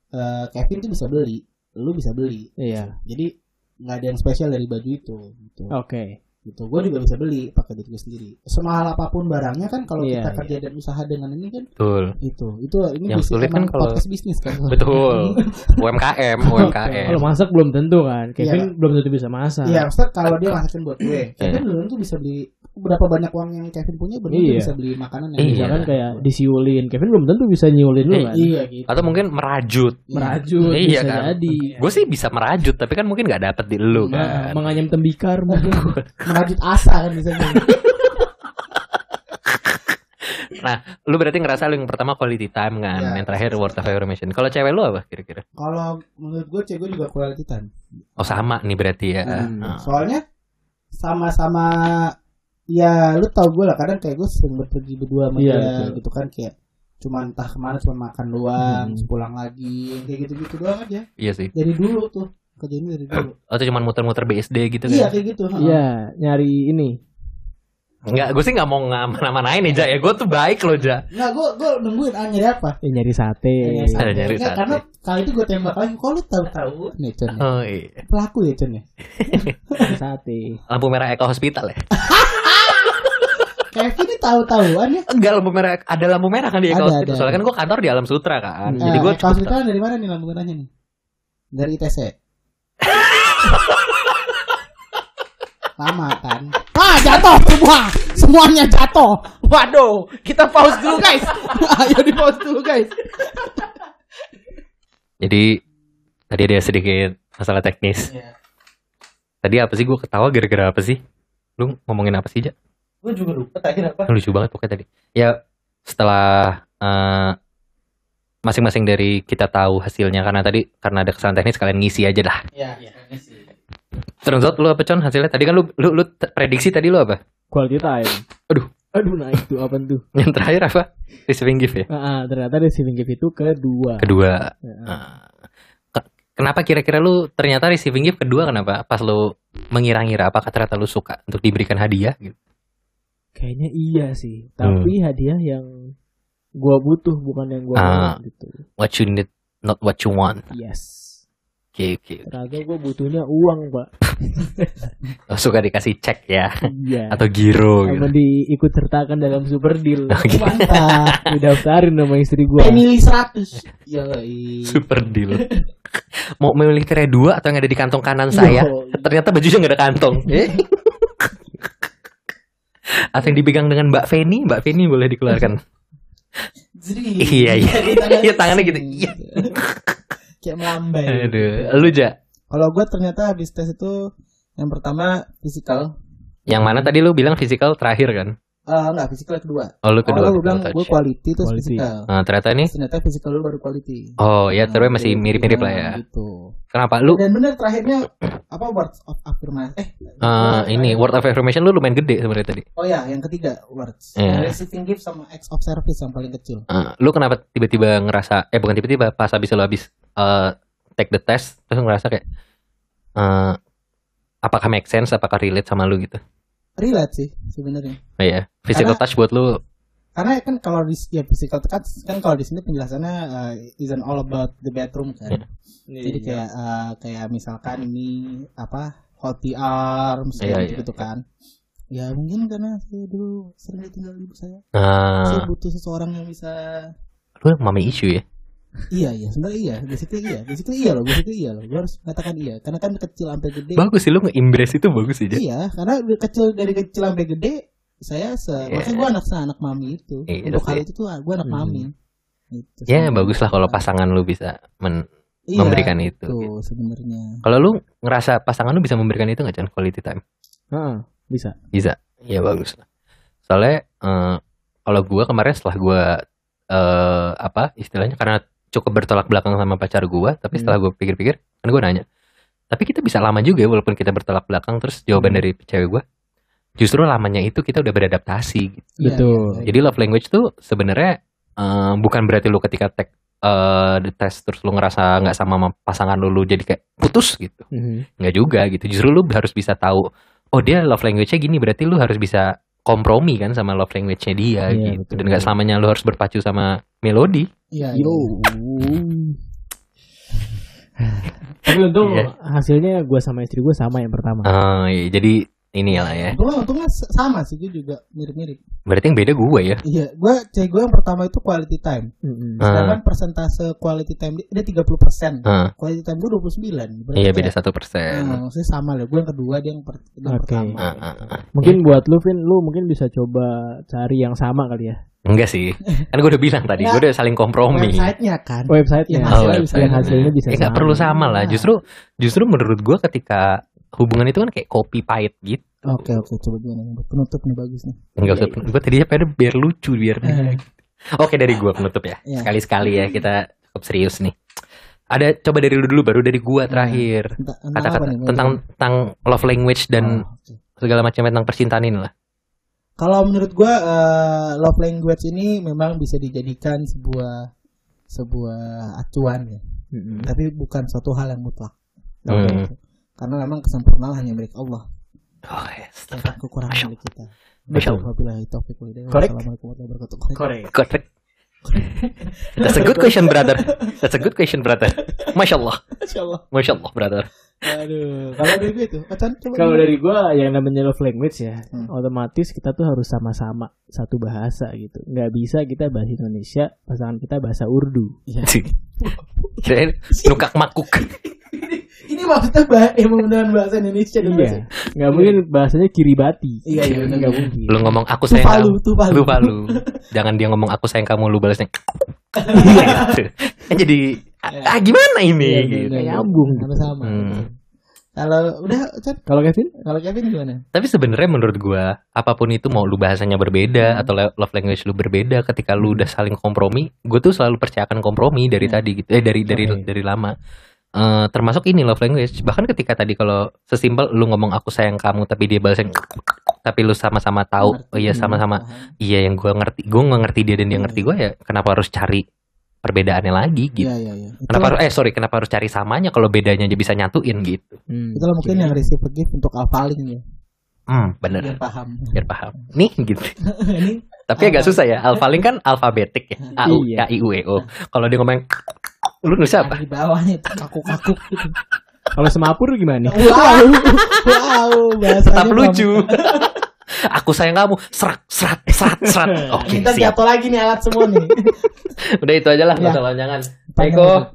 eh, Kevin tuh bisa beli lu bisa beli iya jadi nggak ada yang spesial dari baju itu gitu oke gitu gue juga bisa beli pakai duit gue sendiri semahal apa pun barangnya kan kalau Iya, kita iya. kerja dan usaha dengan ini kan Betul. itu itu ini Yang bisnis- sulit kan kalau- podcast bisnis kan Betul. UMKM, UMKM. kalau masak belum tentu kan Kevin Iya. belum tentu bisa masak iya maksudnya kalau dia masakin buat gue Iya. Kevin belum tuh bisa beli berapa banyak uang yang Kevin punya belum Iya. bisa beli makanan yang Iya. bisa misalkan kayak disiulin Kevin belum tentu bisa nyiulin lu Eh, kan iya gitu Atau mungkin merajut. merajut Iya bisa kan? jadi Gue sih bisa merajut, tapi kan mungkin nggak dapet di lu Nah, kan. menganyam tembikar mungkin merajut asa kan bisa Nah, lu berarti ngerasa lu yang pertama quality time kan, Iya. yang terakhir word of affirmation. Kalau cewek lu apa kira-kira? kalau menurut gue cewek gue juga quality time Oh sama nih berarti ya. Hmm. Ah. soalnya sama-sama ya lu tau gue lah kadang kayak gue sering berpergi berdua sama Iya, dia betul. gitu kan kayak cuma entah ke mana cuma makan doang Hmm. pulang lagi kayak gitu-gitu doang aja Iya sih. dari dulu tuh kerjanya dari dulu Atau cuma muter-muter BSD gitu iya kan? kayak gitu iya nyari ini Enggak, gue sih nggak mau ngaman-manain nih, Ja. Ya gue tuh baik loh, Ja. Enggak, gue gue nungguin ah nyari apa? Ya, nyari sate. Nyari Ada nyari sate. Karena kali itu gue tembak lagi. Kok lu tahu-tahu nih Cun? ya? Oh iya. Pelaku ya Cun ya? Sate. Lampu merah Eko Hospital ya? Kevin ini tahu-tahuan ya? Enggak, lampu merah. Ada lampu merah kan di Ada, Hospital. ada. Soalnya kan gue kantor di Alam Sutra kan. Hmm. Jadi gue kaos kita dari mana nih lampu merahnya nih? Dari ITC. Lama kan? Ah jatuh semua, semuanya jatuh. Waduh, kita pause dulu guys. Ayo di pause dulu guys. Jadi tadi ada sedikit masalah teknis. Tadi apa sih gue ketawa gara-gara apa sih? Lu ngomongin apa sih, Ja? Gue juga lupa tadi apa. Lucu banget pokoknya tadi. Ya setelah eh, masing-masing dari kita tahu hasilnya karena tadi karena ada kesalahan teknis kalian ngisi aja dah. Ya, ini sih. Turns out lu apa Con hasilnya? Tadi kan lu lu, lu prediksi tadi lu apa? Quality time. Aduh. Aduh nah itu apa tuh? Yang terakhir apa? Receiving gift ya? Ah, ah, ternyata receiving gift itu kedua. Kedua. Ya. Ke- kenapa kira-kira lu ternyata receiving gift kedua kenapa? Pas lu mengira-ngira apakah ternyata lu suka untuk diberikan hadiah gitu? Kayaknya iya sih. Tapi hadiah yang gua butuh bukan yang gua Ah. mau gitu. What you need not what you want. Yes. Oke oke. Ternyata gua butuhnya uang, Pak. Oh, suka dikasih cek ya Iya. atau giro Sama gitu. diikut sertakan dalam super deal. Oke. Mantap. Didaftarin sama istri gua. Family 100. Yoi. Super deal. Mau memiliki dua atau yang ada di kantong kanan saya? Yo. Ternyata bajunya nggak ada kantong. Atau yang dipegang dengan Mbak Feni? Mbak Feni boleh dikeluarkan. Iya, iya. Iya, tangannya gitu. Iya. Kayak melambai. Aduh, lu ja. Kalau gue ternyata habis tes itu yang pertama fisikal. Yang mana tadi lu bilang fisikal terakhir kan? Ah enggak, fisikal kedua. Oh, lu kedua. Awalnya gue bilang physical gue quality terus Quality. fisikal. Nah, ternyata ini Terus ternyata fisikal dulu baru quality. Oh ya, terus Nah, masih gitu. mirip-mirip lah ya. Gitu. Kenapa lu Dan bener terakhirnya apa words of affirmation? Eh, eh, ini word of affirmation lu lumayan gede sebenarnya tadi. Oh ya, yang ketiga words. Iya. Receiving gift sama acts of service yang paling kecil. Eh, lu kenapa tiba-tiba ngerasa eh bukan tiba-tiba pas habis lu habis eh, take the test terus ngerasa kayak eh apakah make sense apakah relate sama lu gitu Relate sih sebenarnya. oh iya physical Karena- touch buat lu Karena kan kalau di ya physical kan, kan kalau di sini penjelasannya uh, isn't all about the bedroom kan. Iya. Jadi kayak uh, kayak misalkan ini apa hoti arms Iya, kayak iya, gitu kan. Ya mungkin karena saya dulu sering ditinggal ibu saya. nah Saya butuh seseorang yang bisa lu mami issue ya Iya iya sebenarnya iya basically iya basically iya loh basically iya loh gue harus mengatakan iya karena kan kecil sampai gede bagus sih lu nge-embrace itu bagus sih iya karena dari kecil dari kecil sampai gede saya se Iya. maksudnya gue anak anak mami itu Iya untuk sih. hal itu tuh gue anak Hmm. mami gitu ya sebenarnya. bagus lah kalau pasangan lu bisa men- Iya, memberikan itu gitu. sebenarnya kalau lu ngerasa pasangan lu bisa memberikan itu nggak Chan quality time Heeh, bisa. Bisa. Ya bagus lah. Soalnya eh, kalau gua kemarin setelah gua eh apa istilahnya karena cukup bertolak belakang sama pacar gua, tapi Hmm. setelah gua pikir-pikir, kan gua nanya. Tapi kita bisa lama juga ya, walaupun kita bertolak belakang terus jawaban Hmm. dari cewek gua justru lamanya itu kita udah beradaptasi gitu. Betul. Jadi love language tuh sebenarnya eh, bukan berarti lu ketika tek eh di tes terus lu ngerasa nggak sama sama pasangan lu, lu jadi kayak putus gitu Mhm. nggak juga gitu justru lu harus bisa tahu oh dia love language-nya gini berarti lu harus bisa kompromi kan sama love language-nya dia Iya, gitu betul. dan nggak selamanya lu harus berpacu sama melodi iya Yo. iya. Tapi untung Iya. hasilnya gue sama istri gue sama yang pertama. Iya, jadi ini lah ya untungnya untungnya sama sih gue juga mirip-mirip berarti yang beda gue ya iya gue cewek gue yang pertama itu quality time Mhm. Ah. sedangkan persentase quality time dia, dia 30 persen quality time gue 29 Berarti iya beda satu Nah, persen maksudnya sama lah. Gue yang kedua, dia yang, per- dia yang pertama. Ah, ah, ah. Mungkin buat lu Vin, lu mungkin bisa coba cari yang sama kali ya. enggak sih kan gue udah bilang tadi gue udah saling kompromi Website-nya kan. Websitenya. Yang Oh, hasilnya website. yang hasilnya bisa nggak sama. perlu sama lah justru justru menurut gue ketika hubungan itu kan kayak kopi pahit gitu Oke, oke. Coba gimana? Penutup nih bagus nih. Enggak usah, gue tadinya pengen biar lucu biar. Oke dari gua penutup ya. Iya. Sekali-sekali ya kita cukup serius nih. Ada coba dari lu dulu baru dari gua terakhir. Tentang, tentang Kata-kata nih? tentang tentang love language dan Oh, segala macam tentang percintaan ini lah. Kalau menurut gue love language ini memang bisa dijadikan sebuah sebuah acuan ya. Mhm. Tapi bukan suatu hal yang mutlak. Hmm. Karena memang kesempurnaan hanya milik Allah. Oh, yes. Kekurangan milik kita. Masya Allah. Wabillahi taufiq wal hidayah. Korek. Wassalamualaikum warahmatullahi wabarakatuh. Correct. That's a good question, brother. That's a good question, brother. Masya Allah. Masya Allah. Masya Allah, brother. Aduh. Kalau dari gue itu. Kalau dari gua yang namanya love language ya, Hmm. otomatis kita tuh harus sama-sama satu bahasa gitu. Nggak bisa kita bahasa Indonesia, pasangan kita bahasa Urdu. Iya. Kirain nukak makuk. Ini maksudnya bah emang beneran bahasa Indonesia dong. Iya. Nggak mungkin bahasanya Kiribati. Iya, iya, benar. Nggak mungkin. Lu ngomong aku sayang Tuvalu, kamu. Tuvalu. Lu palu. Jangan dia ngomong aku sayang kamu, lu balasnya. gitu. Kan jadi ah, gimana ini? Iya, gitu. nyambung. Harus sama. Hmm. Kalau udah, Acan, Kalau Kevin? kalau Kevin gimana? Tapi sebenarnya menurut gua apa pun itu mau lu bahasanya berbeda atau le- love language lu berbeda ketika lu udah saling kompromi, gue tuh selalu percayakan kompromi dari Hmm. tadi gitu. Eh dari dari Oke. dari lama. Eh, termasuk ini love language. Bahkan ketika tadi kalau sesimpel lu ngomong aku sayang kamu tapi dia balasnya tapi lu sama-sama tahu Ngerti. oh iya sama-sama iya yang gua ngerti gue nggak ngerti dia dan dia ngerti gue ya kenapa harus cari perbedaannya lagi gitu Iya, iya, iya. kenapa harus eh sorry kenapa harus cari samanya kalau bedanya aja bisa nyatuin gitu Hmm. itulah mungkin yang receive gift untuk alphaling ya. hmm bener Biar paham. biar paham nih gitu Ini tapi agak susah ya alphalink kan alfabetik ya a u Iya. k i u e o kalau dia ngomong lu nulis apa? di bawahnya itu kaku-kaku gitu. Kalau semapur gimana? Wow, wow, bahasanya tetap lucu. Aku sayang kamu. Serat serat serat serat. Oke Kita siap. jatuh lagi nih alat semua nih. udah itu aja lah Ya. jangan Panjang